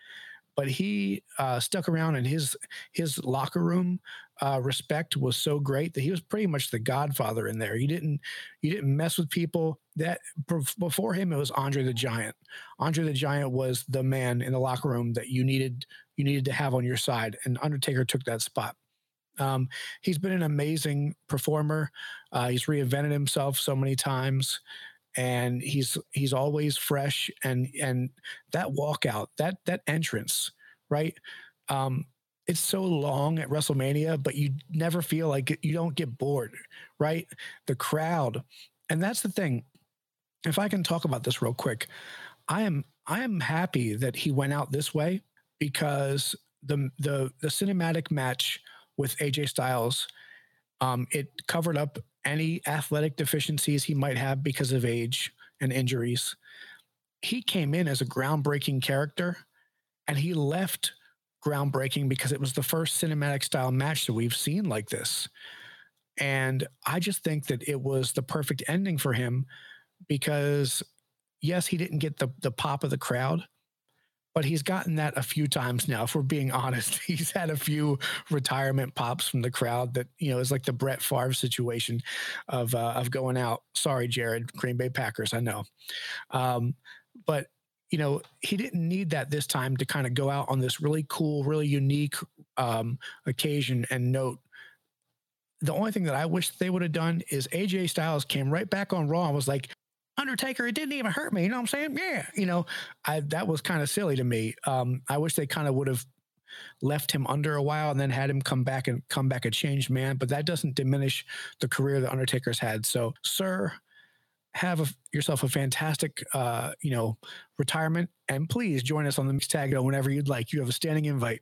but he uh, stuck around in his his locker room uh, respect was so great that he was pretty much the godfather in there. You didn't you didn't mess with people. That before him it was Andre the Giant. Andre the Giant was the man in the locker room that you needed you needed to have on your side, and Undertaker took that spot. Um, he's been an amazing performer. Uh, he's reinvented himself so many times and he's he's always fresh and and that walkout that that entrance right um it's so long at WrestleMania but you never feel like you don't get bored right the crowd and that's the thing if I can talk about this real quick I am I am happy that he went out this way because the the the cinematic match with AJ Styles Um, it covered up any athletic deficiencies he might have because of age and injuries. He came in as a groundbreaking character and he left groundbreaking because it was the first cinematic style match that we've seen like this. And I just think that it was the perfect ending for him because yes, he didn't get the the pop of the crowd, but he's gotten that a few times now. If we're being honest, he's had a few retirement pops from the crowd that you know is like the Brett Favre situation of uh, of going out. Sorry, Jared, Green Bay Packers. I know, um, but you know, he didn't need that this time to kind of go out on this really cool, really unique um, occasion and note. The only thing that I wish they would have done is AJ Styles came right back on Raw and was like, Undertaker, it didn't even hurt me. You know what I'm saying? Yeah. You know, I that was kind of silly to me. Um, I wish they kind of would have left him under a while and then had him come back and come back a changed man. But that doesn't diminish the career that Undertaker's had. So, sir, have a, yourself a fantastic, uh, you know, retirement, and please join us on the mixed tag whenever you'd like. You have a standing invite.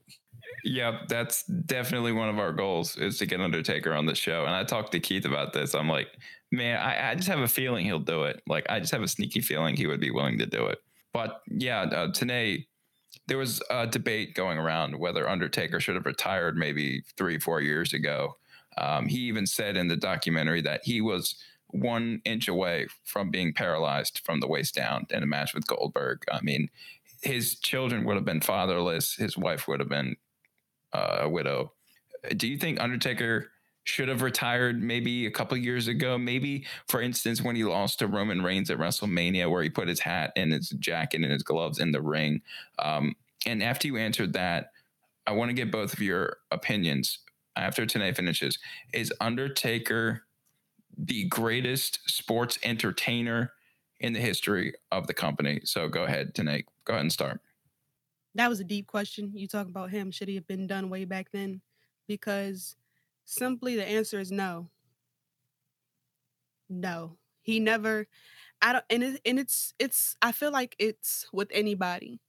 Yep, that's definitely one of our goals is to get Undertaker on the show. And I talked to Keith about this. I'm like, man, I, I just have a feeling he'll do it. Like, I just have a sneaky feeling he would be willing to do it. But yeah, uh, today there was a debate going around whether Undertaker should have retired maybe three, four years ago. Um, he even said in the documentary that he was one inch away from being paralyzed from the waist down in a match with Goldberg. I mean, his children would have been fatherless. His wife would have been uh, a widow. Do you think Undertaker should have retired maybe a couple years ago? Maybe, for instance, when he lost to Roman Reigns at WrestleMania, where he put his hat and his jacket and his gloves in the ring. Um, and after you answered that, I want to get both of your opinions after tonight finishes. Is Undertaker the greatest sports entertainer in the history of the company. So go ahead, Ta'Naye. Go ahead and start. That was a deep question. You talk about him. Should he have been done way back then? Because simply the answer is no. No. He never I don't and it, and it's it's I feel like it's with anybody.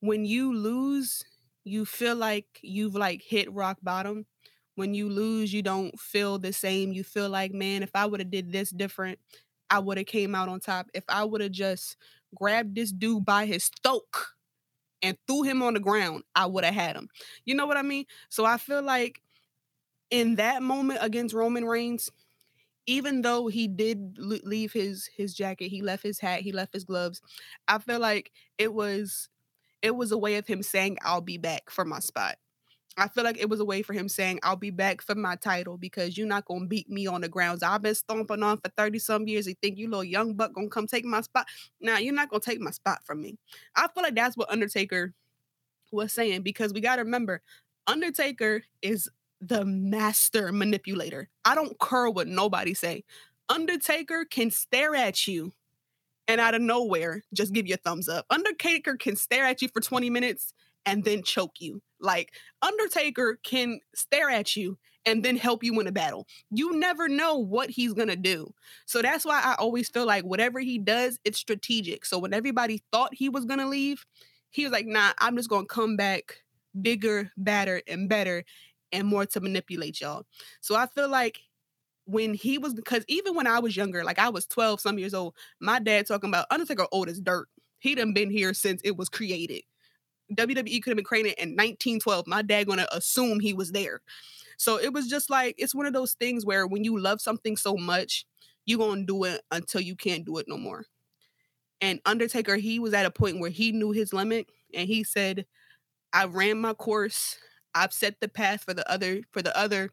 When you lose, you feel like you've like hit rock bottom when you lose you don't feel the same. You feel like man if i would have did this different i would have came out on top. If i would have just grabbed this dude by his throat and threw him on the ground i would have had him. You know what i mean? So i feel like in that moment against roman reigns even though he did leave his his jacket he left his hat he left his gloves i feel like it was it was a way of him saying i'll be back for my spot I feel like it was a way for him saying, I'll be back for my title because you're not gonna beat me on the grounds. I've been stomping on for 30 some years. You think you little young buck gonna come take my spot? Now nah, you're not gonna take my spot from me. I feel like that's what Undertaker was saying because we gotta remember, Undertaker is the master manipulator. I don't care what nobody say. Undertaker can stare at you and out of nowhere just give you a thumbs up. Undertaker can stare at you for 20 minutes and then choke you. Like Undertaker can stare at you and then help you win a battle. You never know what he's going to do. So that's why I always feel like whatever he does, it's strategic. So when everybody thought he was going to leave, he was like, "Nah, I'm just going to come back bigger, badder and better and more to manipulate y'all." So I feel like when he was because even when I was younger, like I was 12 some years old, my dad talking about Undertaker old as dirt. He done been here since it was created. WWE could have been created in 1912. My dad gonna assume he was there. So it was just like it's one of those things where when you love something so much, you gonna do it until you can't do it no more. And Undertaker, he was at a point where he knew his limit, and he said, "I ran my course. I've set the path for the other, for the other,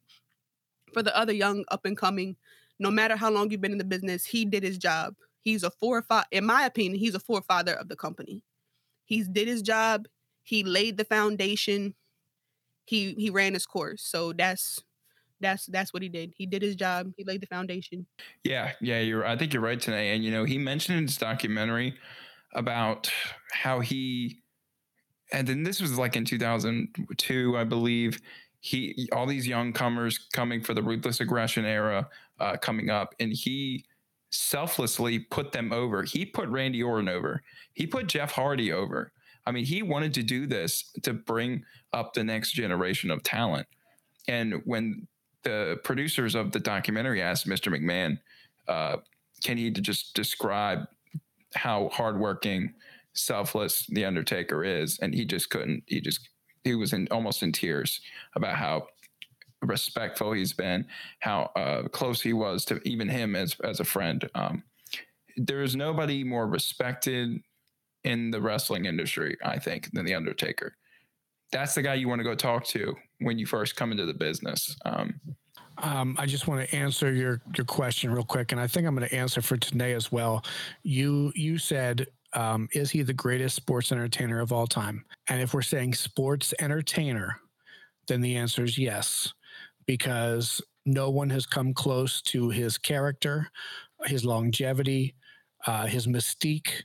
for the other young up and coming. No matter how long you've been in the business, he did his job. He's a forefather, in my opinion, he's a forefather of the company. He's did his job he laid the foundation he he ran his course. So that's that's that's what he did. He did his job. He laid the foundation. Yeah yeah you're i think you're right Ta'Naye. And you know he mentioned in his documentary about how he and then this was like in 2002 i believe he all these young comers coming for the ruthless aggression era uh, coming up and he selflessly put them over. He put randy orton over. He put jeff hardy over I mean, he wanted to do this to bring up the next generation of talent. And when the producers of the documentary asked Mr. McMahon, uh, can he just describe how hardworking, selfless the Undertaker is? And he just couldn't. He just he was in almost in tears about how respectful he's been, how uh, close he was to even him as as a friend. Um, there is nobody more respected in the wrestling industry, I think, than the Undertaker. That's the guy you want to go talk to when you first come into the business. Um, um, I just want to answer your your question real quick, and I think I'm going to answer for Ta'Naye as well. You you said, um, is he the greatest sports entertainer of all time? And if we're saying sports entertainer, then the answer is yes, because no one has come close to his character, his longevity, uh, his mystique,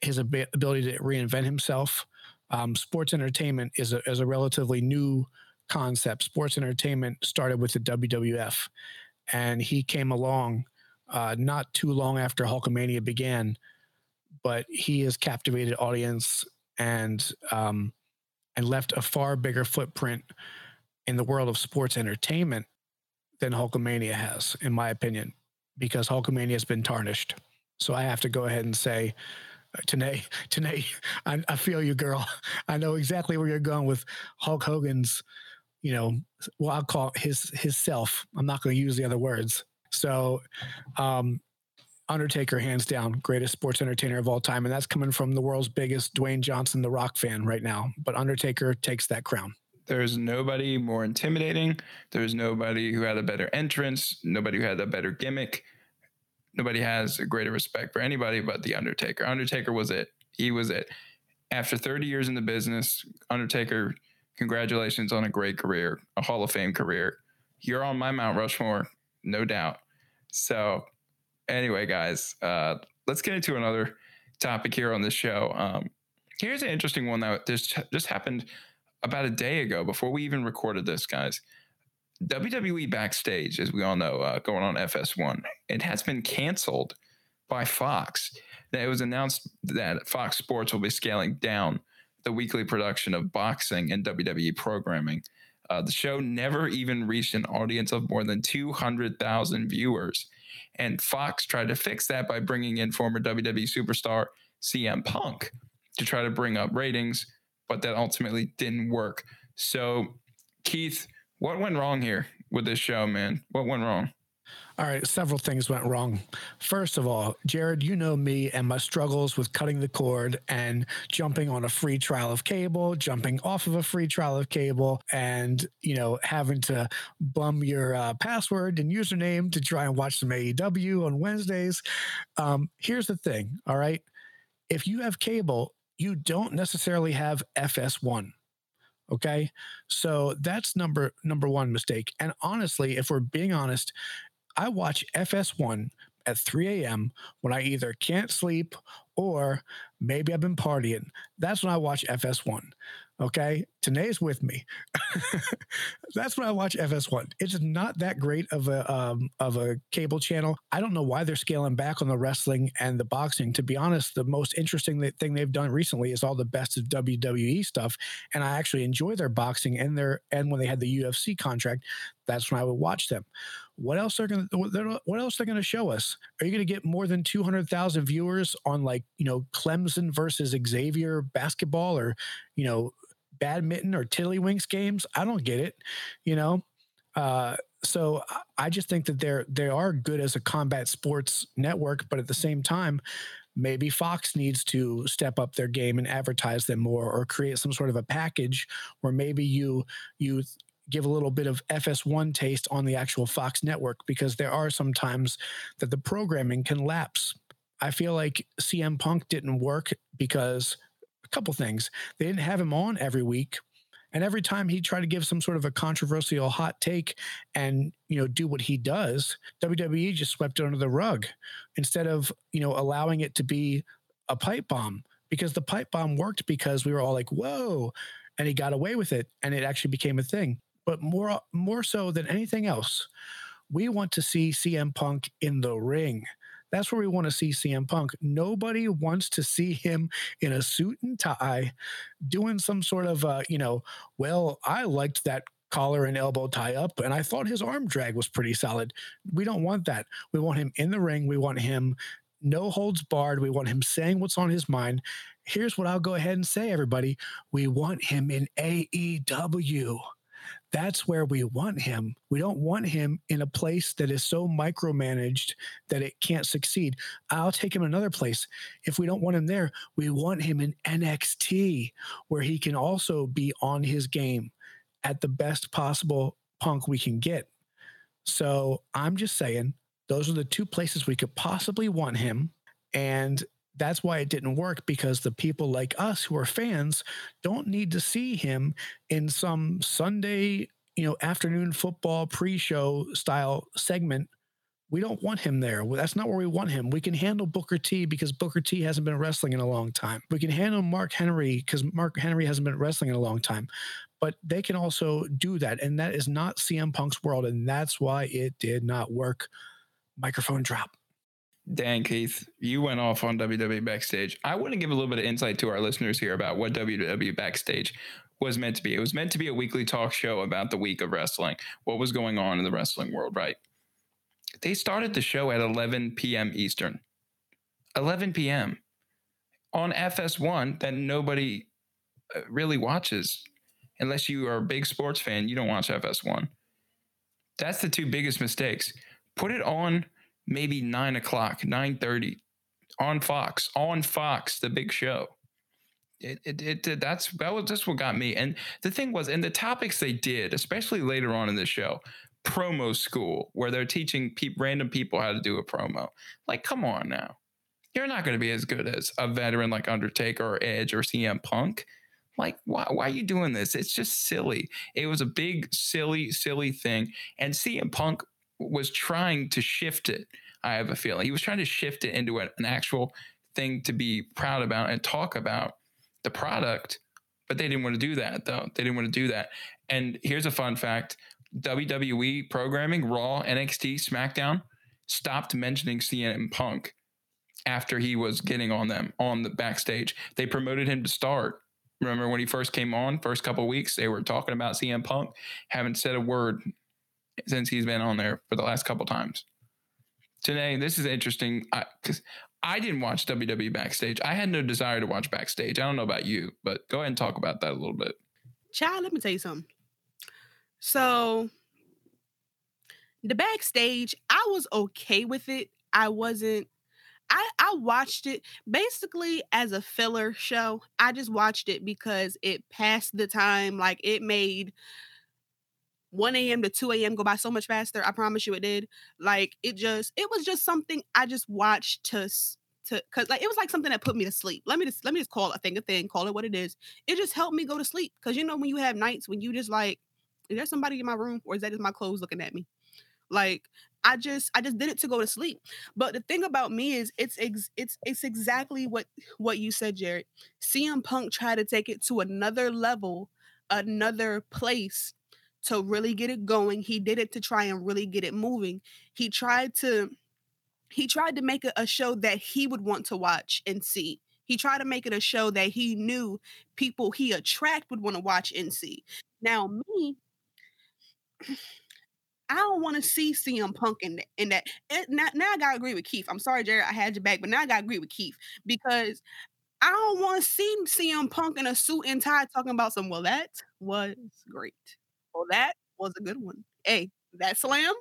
his ab- ability to reinvent himself. Um, sports entertainment is a, is a relatively new concept. Sports entertainment started with the WWF, and he came along uh, not too long after Hulkamania began, but he has captivated audience and um, and left a far bigger footprint in the world of sports entertainment than Hulkamania has, in my opinion, because Hulkamania has been tarnished. So I have to go ahead and say, Ta'Naye, Ta'Naye, I, I feel you, girl. I know exactly where you're going with Hulk Hogan's, you know, well, I'll call his his self. I'm not going to use the other words. So, um, Undertaker, hands down, greatest sports entertainer of all time, and that's coming from the world's biggest Dwayne Johnson, The Rock fan right now. But Undertaker takes that crown. There's nobody more intimidating. There's nobody who had a better entrance. Nobody who had a better gimmick nobody has a greater respect for anybody but the Undertaker. Undertaker was it. He was it. After 30 years in the business, Undertaker, congratulations on a great career, a Hall of Fame career. You're on my Mount Rushmore, no doubt. So, anyway, guys, uh, let's get into another topic here on this show. Um, here's an interesting one that just just happened about a day ago before we even recorded this, guys. WWE backstage, as we all know, uh, going on FS1, it has been canceled by Fox. It was announced that Fox Sports will be scaling down the weekly production of boxing and WWE programming. Uh, the show never even reached an audience of more than 200,000 viewers. And Fox tried to fix that by bringing in former WWE superstar CM Punk to try to bring up ratings, but that ultimately didn't work. So, Keith, what went wrong here with this show, man? What went wrong? All right, several things went wrong. First of all, Jared, you know me and my struggles with cutting the cord and jumping on a free trial of cable, jumping off of a free trial of cable, and you know having to bum your uh, password and username to try and watch some AEW on Wednesdays. Um, here's the thing, all right, if you have cable, you don't necessarily have FS1. Okay. So that's number number one mistake. And honestly, if we're being honest, I watch FS1 at 3 a.m. when I either can't sleep or maybe I've been partying. That's when I watch FS1. Okay. Ta'Naye's with me. That's when I watch FS1. It's not that great of a um, of a cable channel. I don't know why they're scaling back on the wrestling and the boxing. To be honest, the most interesting thing they've done recently is all the best of WWE stuff, and I actually enjoy their boxing and their and when they had the UFC contract, that's when I would watch them. What else are going to what else they're going to show us? Are you going to get more than 200,000 viewers on like, you know, Clemson versus Xavier basketball or, you know, badminton or tiddlywinks games. I don't get it, you know. Uh, so I just think that they're they are good as a combat sports network, but at the same time, maybe Fox needs to step up their game and advertise them more, or create some sort of a package where maybe you you give a little bit of FS1 taste on the actual Fox network because there are some times that the programming can lapse. I feel like CM Punk didn't work because a couple things. They didn't have him on every week. And every time he tried to give some sort of a controversial hot take and, you know, do what he does, WWE just swept it under the rug instead of, you know, allowing it to be a pipe bomb because the pipe bomb worked because we were all like, whoa, and he got away with it and it actually became a thing. But more more so than anything else, we want to see CM Punk in the ring. That's where we want to see CM Punk. Nobody wants to see him in a suit and tie doing some sort of, uh, you know, well, I liked that collar and elbow tie up. And I thought his arm drag was pretty solid. We don't want that. We want him in the ring. We want him no holds barred. We want him saying what's on his mind. Here's what I'll go ahead and say, everybody. We want him in AEW. That's where we want him. We don't want him in a place that is so micromanaged that it can't succeed. I'll take him another place. If we don't want him there, we want him in NXT, where he can also be on his game at the best possible punk we can get. So I'm just saying, those are the two places we could possibly want him. And that's why it didn't work because the people like us who are fans don't need to see him in some Sunday, you know, afternoon football pre-show style segment. We don't want him there. That's not where we want him. We can handle Booker T because Booker T hasn't been wrestling in a long time. We can handle Mark Henry because Mark Henry hasn't been wrestling in a long time. But they can also do that. And that is not CM Punk's world. And that's why it did not work. Microphone drop. Dan Keith, you went off on WWE Backstage. I want to give a little bit of insight to our listeners here about what WWE Backstage was meant to be. It was meant to be a weekly talk show about the week of wrestling, what was going on in the wrestling world, right? They started the show at 11 p.m. Eastern. 11 p.m. on FS1 that nobody uh, really watches. Unless you are a big sports fan, you don't watch FS1. That's the two biggest mistakes. Put it on maybe nine o'clock, nine thirty, on Fox, on Fox, the big show. It, it, it, that's that was just what got me. And the thing was, and the topics they did, especially later on in the show, promo school, where they're teaching pe- random people how to do a promo. Like, come on now, you're not going to be as good as a veteran like Undertaker or Edge or CM Punk. Like, why, why are you doing this? It's just silly. It was a big, silly, silly thing. And CM Punk was trying to shift it. I have a feeling he was trying to shift it into an actual thing to be proud about and talk about the product, but they didn't want to do that though. They didn't want to do that. And here's a fun fact: WWE programming, Raw, NXT, SmackDown stopped mentioning CM Punk after he was getting on them on the backstage. They promoted him to start. Remember when he first came on, first couple weeks, they were talking about CM Punk. Haven't said a word since he's been on there for the last couple times. Ta'Naye, this is interesting because I, I, didn't watch WWE backstage. I had no desire to watch backstage. I don't know about you, but go ahead and talk about that a little bit. Child, let me tell you something. So, the backstage, I was okay with it. I wasn't. I, I watched it basically as a filler show. I just watched it because it passed the time. Like it made 1 a.m. to 2 a.m. go by so much faster. I promise you it did. Like it just, it was just something I just watched to to cause like it was like something that put me to sleep. Let me just let me just call a thing a thing, call it what it is. It just helped me go to sleep. Cause you know when you have nights when you just like, is there somebody in my room or is that just my clothes looking at me? Like I just I just did it to go to sleep. But the thing about me is it's ex, it's it's exactly what what you said, Jared. CM Punk tried to take it to another level, another place to really get it going. He did it to try and really get it moving. He tried to he tried to make it a show that he would want to watch and see. He tried to make it a show that he knew people he attract would want to watch and see. Now me I don't want to see CM Punk in, that. in that. It, now, now I gotta agree with Keith. I'm sorry, Jared, I had your back, but now I gotta agree with Keith because I don't want to see CM Punk in a suit and tie talking about some. Well, that was great. Well, that was a good one. Hey, that slam,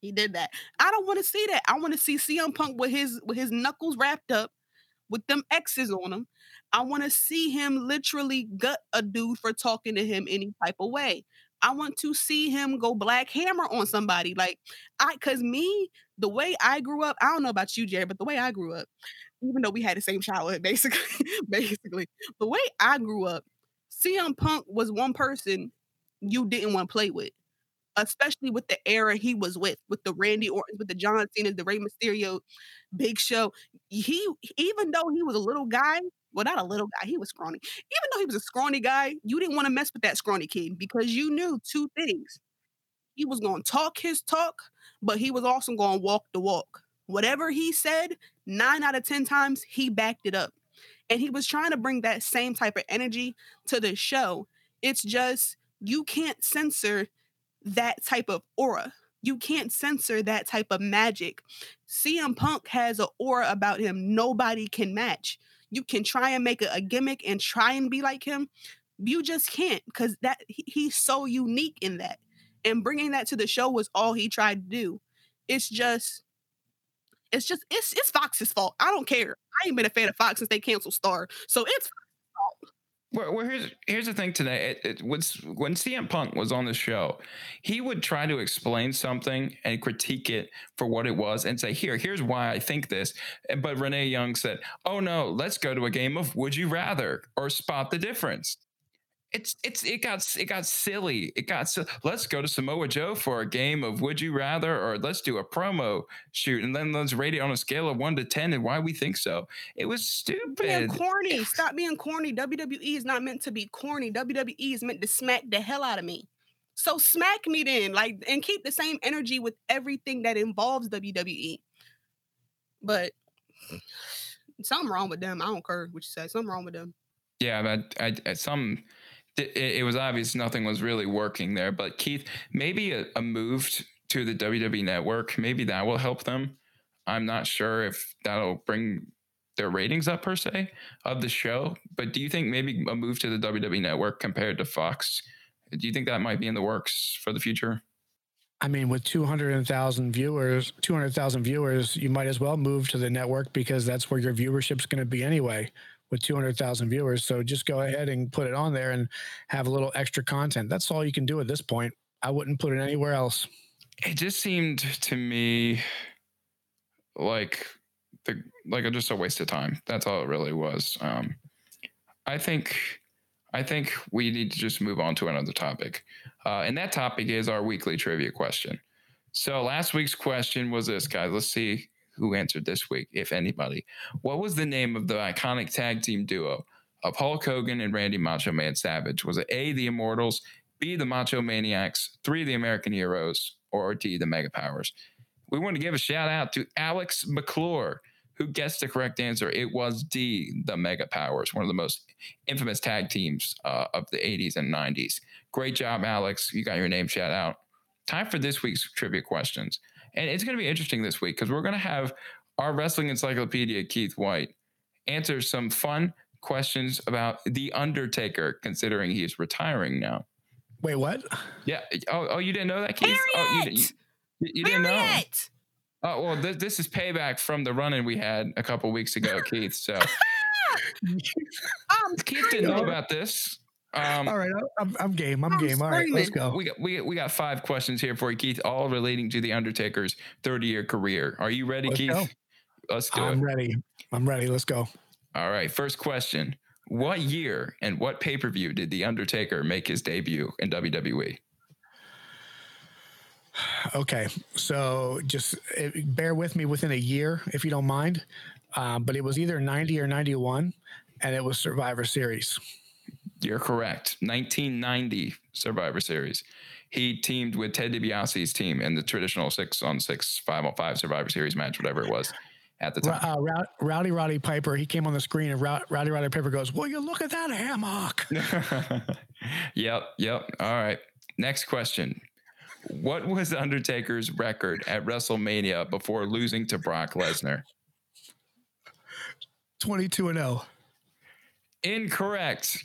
he did that. I don't want to see that. I want to see CM Punk with his with his knuckles wrapped up, with them X's on them. I want to see him literally gut a dude for talking to him any type of way. I want to see him go black hammer on somebody. Like I cause me, the way I grew up, I don't know about you, Jerry, but the way I grew up, even though we had the same childhood, basically, basically, the way I grew up, CM Punk was one person you didn't want to play with, especially with the era he was with, with the Randy mm-hmm. Orton, with the John Cena, the Rey Mysterio, Big Show. He, even though he was a little guy, well, not a little guy, he was scrawny. Even though he was a scrawny guy, you didn't want to mess with that scrawny kid because you knew two things. He was going to talk his talk, but he was also going to walk the walk. Whatever he said, nine out of 10 times, he backed it up. And he was trying to bring that same type of energy to the show. It's just you can't censor that type of aura. You can't censor that type of magic. CM Punk has an aura about him nobody can match. You can try and make a, gimmick and try and be like him. You just can't because that he, he's so unique in that. And bringing that to the show was all he tried to do. It's just, it's just, it's it's Fox's fault. I don't care. I ain't been a fan of Fox since they canceled Star, so it's well, well, here's here's the thing Ta'Naye. It, it was when CM Punk was on the show, he would try to explain something and critique it for what it was, and say, "Here, here's why I think this." But Renee Young said, "Oh no, let's go to a game of Would You Rather or Spot the Difference." It's it's it got it got silly. It got so let's go to Samoa Joe for a game of Would You Rather, or let's do a promo shoot, and then let's rate it on a scale of one to ten, and why we think so. It was stupid. Being corny. Stop being corny. WWE is not meant to be corny. WWE is meant to smack the hell out of me. So smack me then, like, and keep the same energy with everything that involves WWE. But something wrong with them. I don't care what you say. Something wrong with them. Yeah, but I, I some it, was obvious nothing was really working there. But Keith, maybe a, a move to the WWE network, maybe that will help them. I'm not sure if that'll bring their ratings up per se of the show. But do you think maybe a move to the WWE network compared to Fox? Do you think that might be in the works for the future? I mean, with 200,000 viewers, 200,000 viewers, you might as well move to the network because that's where your viewership's going to be anyway with 200,000 viewers. So just go ahead and put it on there and have a little extra content. That's all you can do at this point. I wouldn't put it anywhere else. It just seemed to me like the like just a waste of time. That's all it really was. Um, I think I think we need to just move on to another topic, uh, and that topic is our weekly trivia question. So last week's question was this, guys. Let's see who answered this week, if anybody. What was the name of the iconic tag team duo of Hulk Hogan and Randy Macho Man Savage? Was it A, the Immortals, B, the Macho Maniacs, three, the American Heroes, or D, the Mega Powers? We want to give a shout out to Alex McClure, who guessed the correct answer. It was D, the Mega Powers, one of the most infamous tag teams uh, of the 80s and 90s. Great job, Alex. You got your name shout out. Time for this week's trivia questions. And it's going to be interesting this week because we're going to have our wrestling encyclopedia, Keith White, answer some fun questions about The Undertaker, considering he's retiring now. Wait, what? Yeah. Oh, oh you didn't know that, Keith? Harriet! Oh, you, you, you didn't know? Oh, well, th- this is payback from the run in we had a couple weeks ago, Keith. So Keith didn't know about this. Um, all right, I'm, I'm game. I'm, I'm game. All right, let's go. We got we, we got five questions here for you, Keith, all relating to the Undertaker's 30 year career. Are you ready, let's Keith? Go. Let's do I'm it. I'm ready. I'm ready. Let's go. All right. First question: What year and what pay per view did the Undertaker make his debut in WWE? Okay, so just bear with me within a year, if you don't mind. Um, but it was either 90 or 91, and it was Survivor Series. You're correct. 1990 Survivor Series. He teamed with Ted DiBiase's team in the traditional six on six, five on five Survivor Series match, whatever it was at the time. Uh, Rowdy Roddy Piper, he came on the screen and Rowdy Roddy Piper goes, Will you look at that hammock? yep, yep. All right. Next question. What was Undertaker's record at WrestleMania before losing to Brock Lesnar? 22 and 0. Incorrect.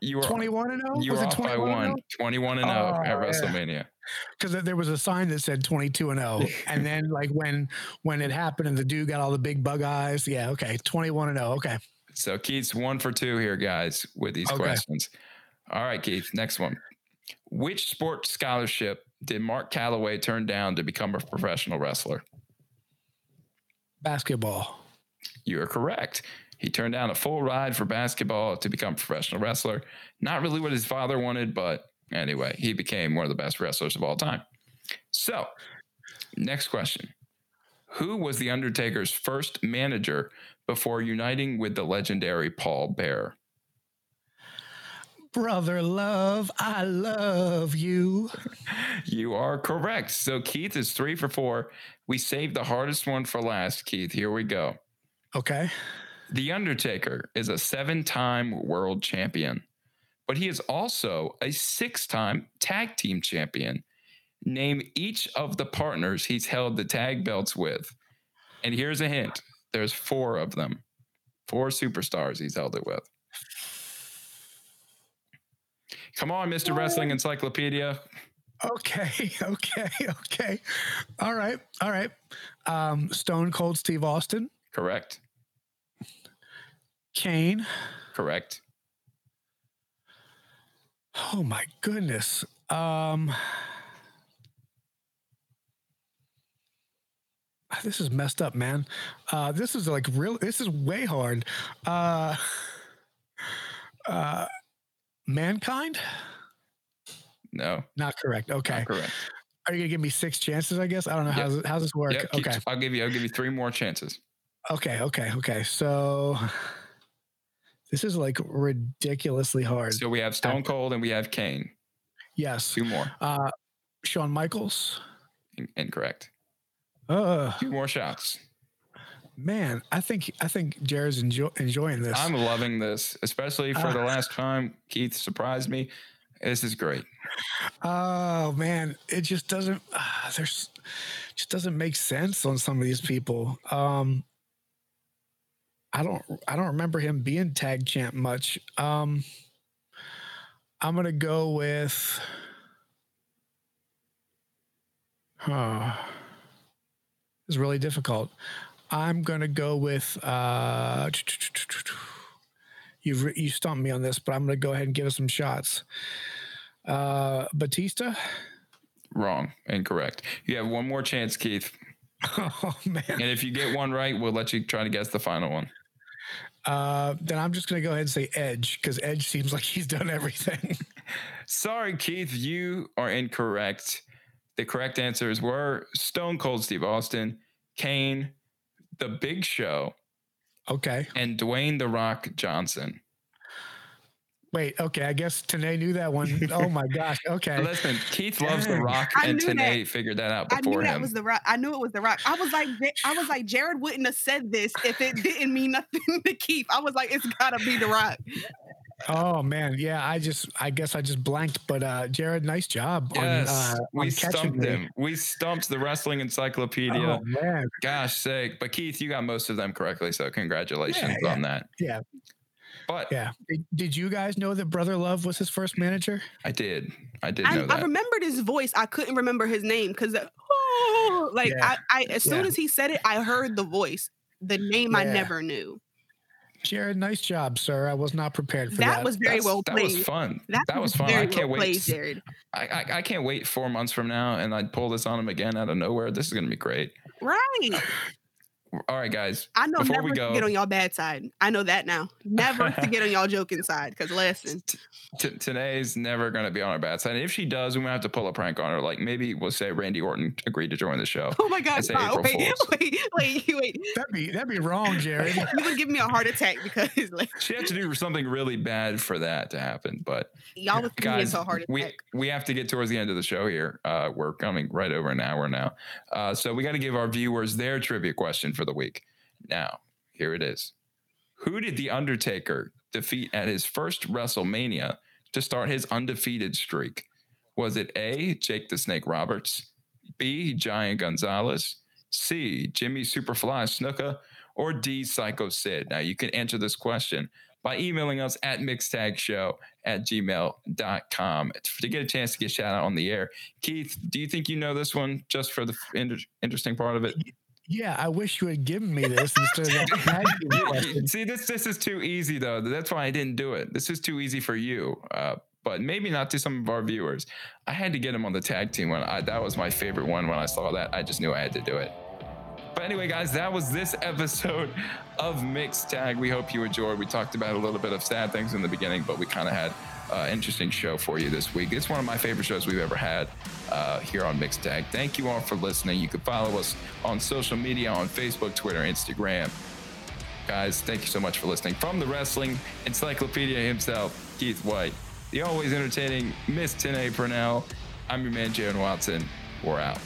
You were 21 and 0. You were off by one. 21 and 0 oh, at WrestleMania. Because there was a sign that said 22 and 0, and then like when when it happened and the dude got all the big bug eyes. Yeah, okay, 21 and 0. Okay. So Keith's one for two here, guys, with these okay. questions. All right, Keith. Next one. Which sports scholarship did Mark Calaway turn down to become a professional wrestler? Basketball. You are correct. He turned down a full ride for basketball to become a professional wrestler. Not really what his father wanted, but anyway, he became one of the best wrestlers of all time. So, next question Who was The Undertaker's first manager before uniting with the legendary Paul Bearer? Brother Love, I love you. you are correct. So Keith is three for four. We saved the hardest one for last, Keith. Here we go. Okay. The Undertaker is a seven time world champion. but he is also a six time tag team champion. Name each of the partners he's held the tag belts with. And here's a hint there's four of them, four superstars he's held it with. Come on, Mr. Wrestling Encyclopedia. Okay, okay, okay. All right, all right. Um, Stone Cold Steve Austin, Correct. Kane. Correct. Oh my goodness. Um, this is messed up, man. Uh, this is like real. This is way hard. Uh, uh, mankind. No. Not correct. Okay. Not correct. Are you gonna give me six chances? I guess I don't know Yep. how's how's this work. Yep, okay. I'll give you. I'll give you three more chances. Okay. Okay. Okay. So this is like ridiculously hard. So we have Stone Cold and we have Kane. yes. Two more. Uh, Shawn Michaels. In- Incorrect. Uh, Two more shots. man, I think I think Jared's enjoy, enjoying this. I'm loving this, especially for Uh, the last time Keith surprised me. This is great. Oh man, it just doesn't. Uh, there's just doesn't make sense on some of these people. Um, I don't. I don't remember him being tag champ much. Um, I'm gonna go with. Huh. It's really difficult. I'm gonna go with. Uh, you've re- you stumped me on this, but I'm gonna go ahead and give it some shots. Uh, Batista. Wrong. Incorrect. You have one more chance, Keith. Oh man. And if you get one right, we'll let you try to guess the final one. Uh, then I'm just gonna go ahead and say Edge because Edge seems like he's done everything. Sorry, Keith, you are incorrect. The correct answers were Stone Cold Steve Austin, Kane, The Big Show, okay. and Dwayne The Rock Johnson. Wait. Okay. I guess Ta'Naye knew that one. Oh my gosh. Okay. Listen, Keith loves The Rock, I and knew Ta'Naye that. figured that out I knew before that him. was the rock. I knew it was the rock. I was like, I was like, Jared wouldn't have said this if it didn't mean nothing to Keith. I was like, it's gotta be the rock. Oh man. Yeah. I just. I guess I just blanked. But uh, Jared, nice job. Yes, on, uh, we on catching stumped me. him. We stumped the wrestling encyclopedia. Oh man. Gosh sake. But Keith, you got most of them correctly. So congratulations Yeah, on that. Yeah. But Yeah. Did, did you guys know that Brother Love was his first manager? I did. I did I, know I remembered his voice. I couldn't remember his name because, oh, like, Yeah. I, I, as soon Yeah. as he said it, I heard the voice. The name I never knew. Jared, nice job, sir. I was not prepared for That that. was very That's- well played. that played. was fun. That, That was fun. I Very can't well wait. played, Jared. I, I, I can't wait four months from now and I'd pull this on him again out of nowhere. This is going to be great. Right. All right, guys. I know Before never we to go- get on y'all bad side. I know that now. Never to get on y'all joking side. Because listen, T- today's never going to be on our bad side. And if she does, we might have to pull a prank on her. Like maybe we'll say Randy Orton agreed to join the show. oh my God, say wait, wait, wait, wait. That'd be that'd be wrong, Jared. You would give me a heart attack because like, She had to do something really bad for that to happen. But y'all would give me guys, into a heart attack. we we have to get towards the end of the show here. Uh, we're coming right over an hour now, uh, so we got to give our viewers their trivia question for the week. Now, here it is: Who did the Undertaker defeat at his first WrestleMania to start his undefeated streak? Was it A. Jake the Snake Roberts, B. Giant Gonzalez, C. Jimmy Superfly Snuka, or D. Psycho Sid? Now, you can answer this question by emailing us at mixtagshow at gmail.com to get a chance to get shout out on the air. Keith, do you think you know this one just for the inter- interesting part of it? Yeah, I wish you had given me this instead of that. See, this this is too easy though. That's why I didn't do it. This is too easy for you. Uh, but maybe not to some of our viewers. I had to get him on the tag team one. I, that was my favorite one when I saw that. I just knew I had to do it. But anyway, guys, that was this episode of Mixed Tag. We hope you enjoyed. We talked about a little bit of sad things in the beginning, but we kind of had an interesting show for you this week. It's one of my favorite shows we've ever had uh, here on Mixed Tag. Thank you all for listening. You can follow us on social media on Facebook, Twitter, Instagram. Guys, thank you so much for listening. From the Wrestling Encyclopedia himself, Keith White, the always entertaining Miss Ta'Naye Purnell, I'm your man, Jared Watson. We're out.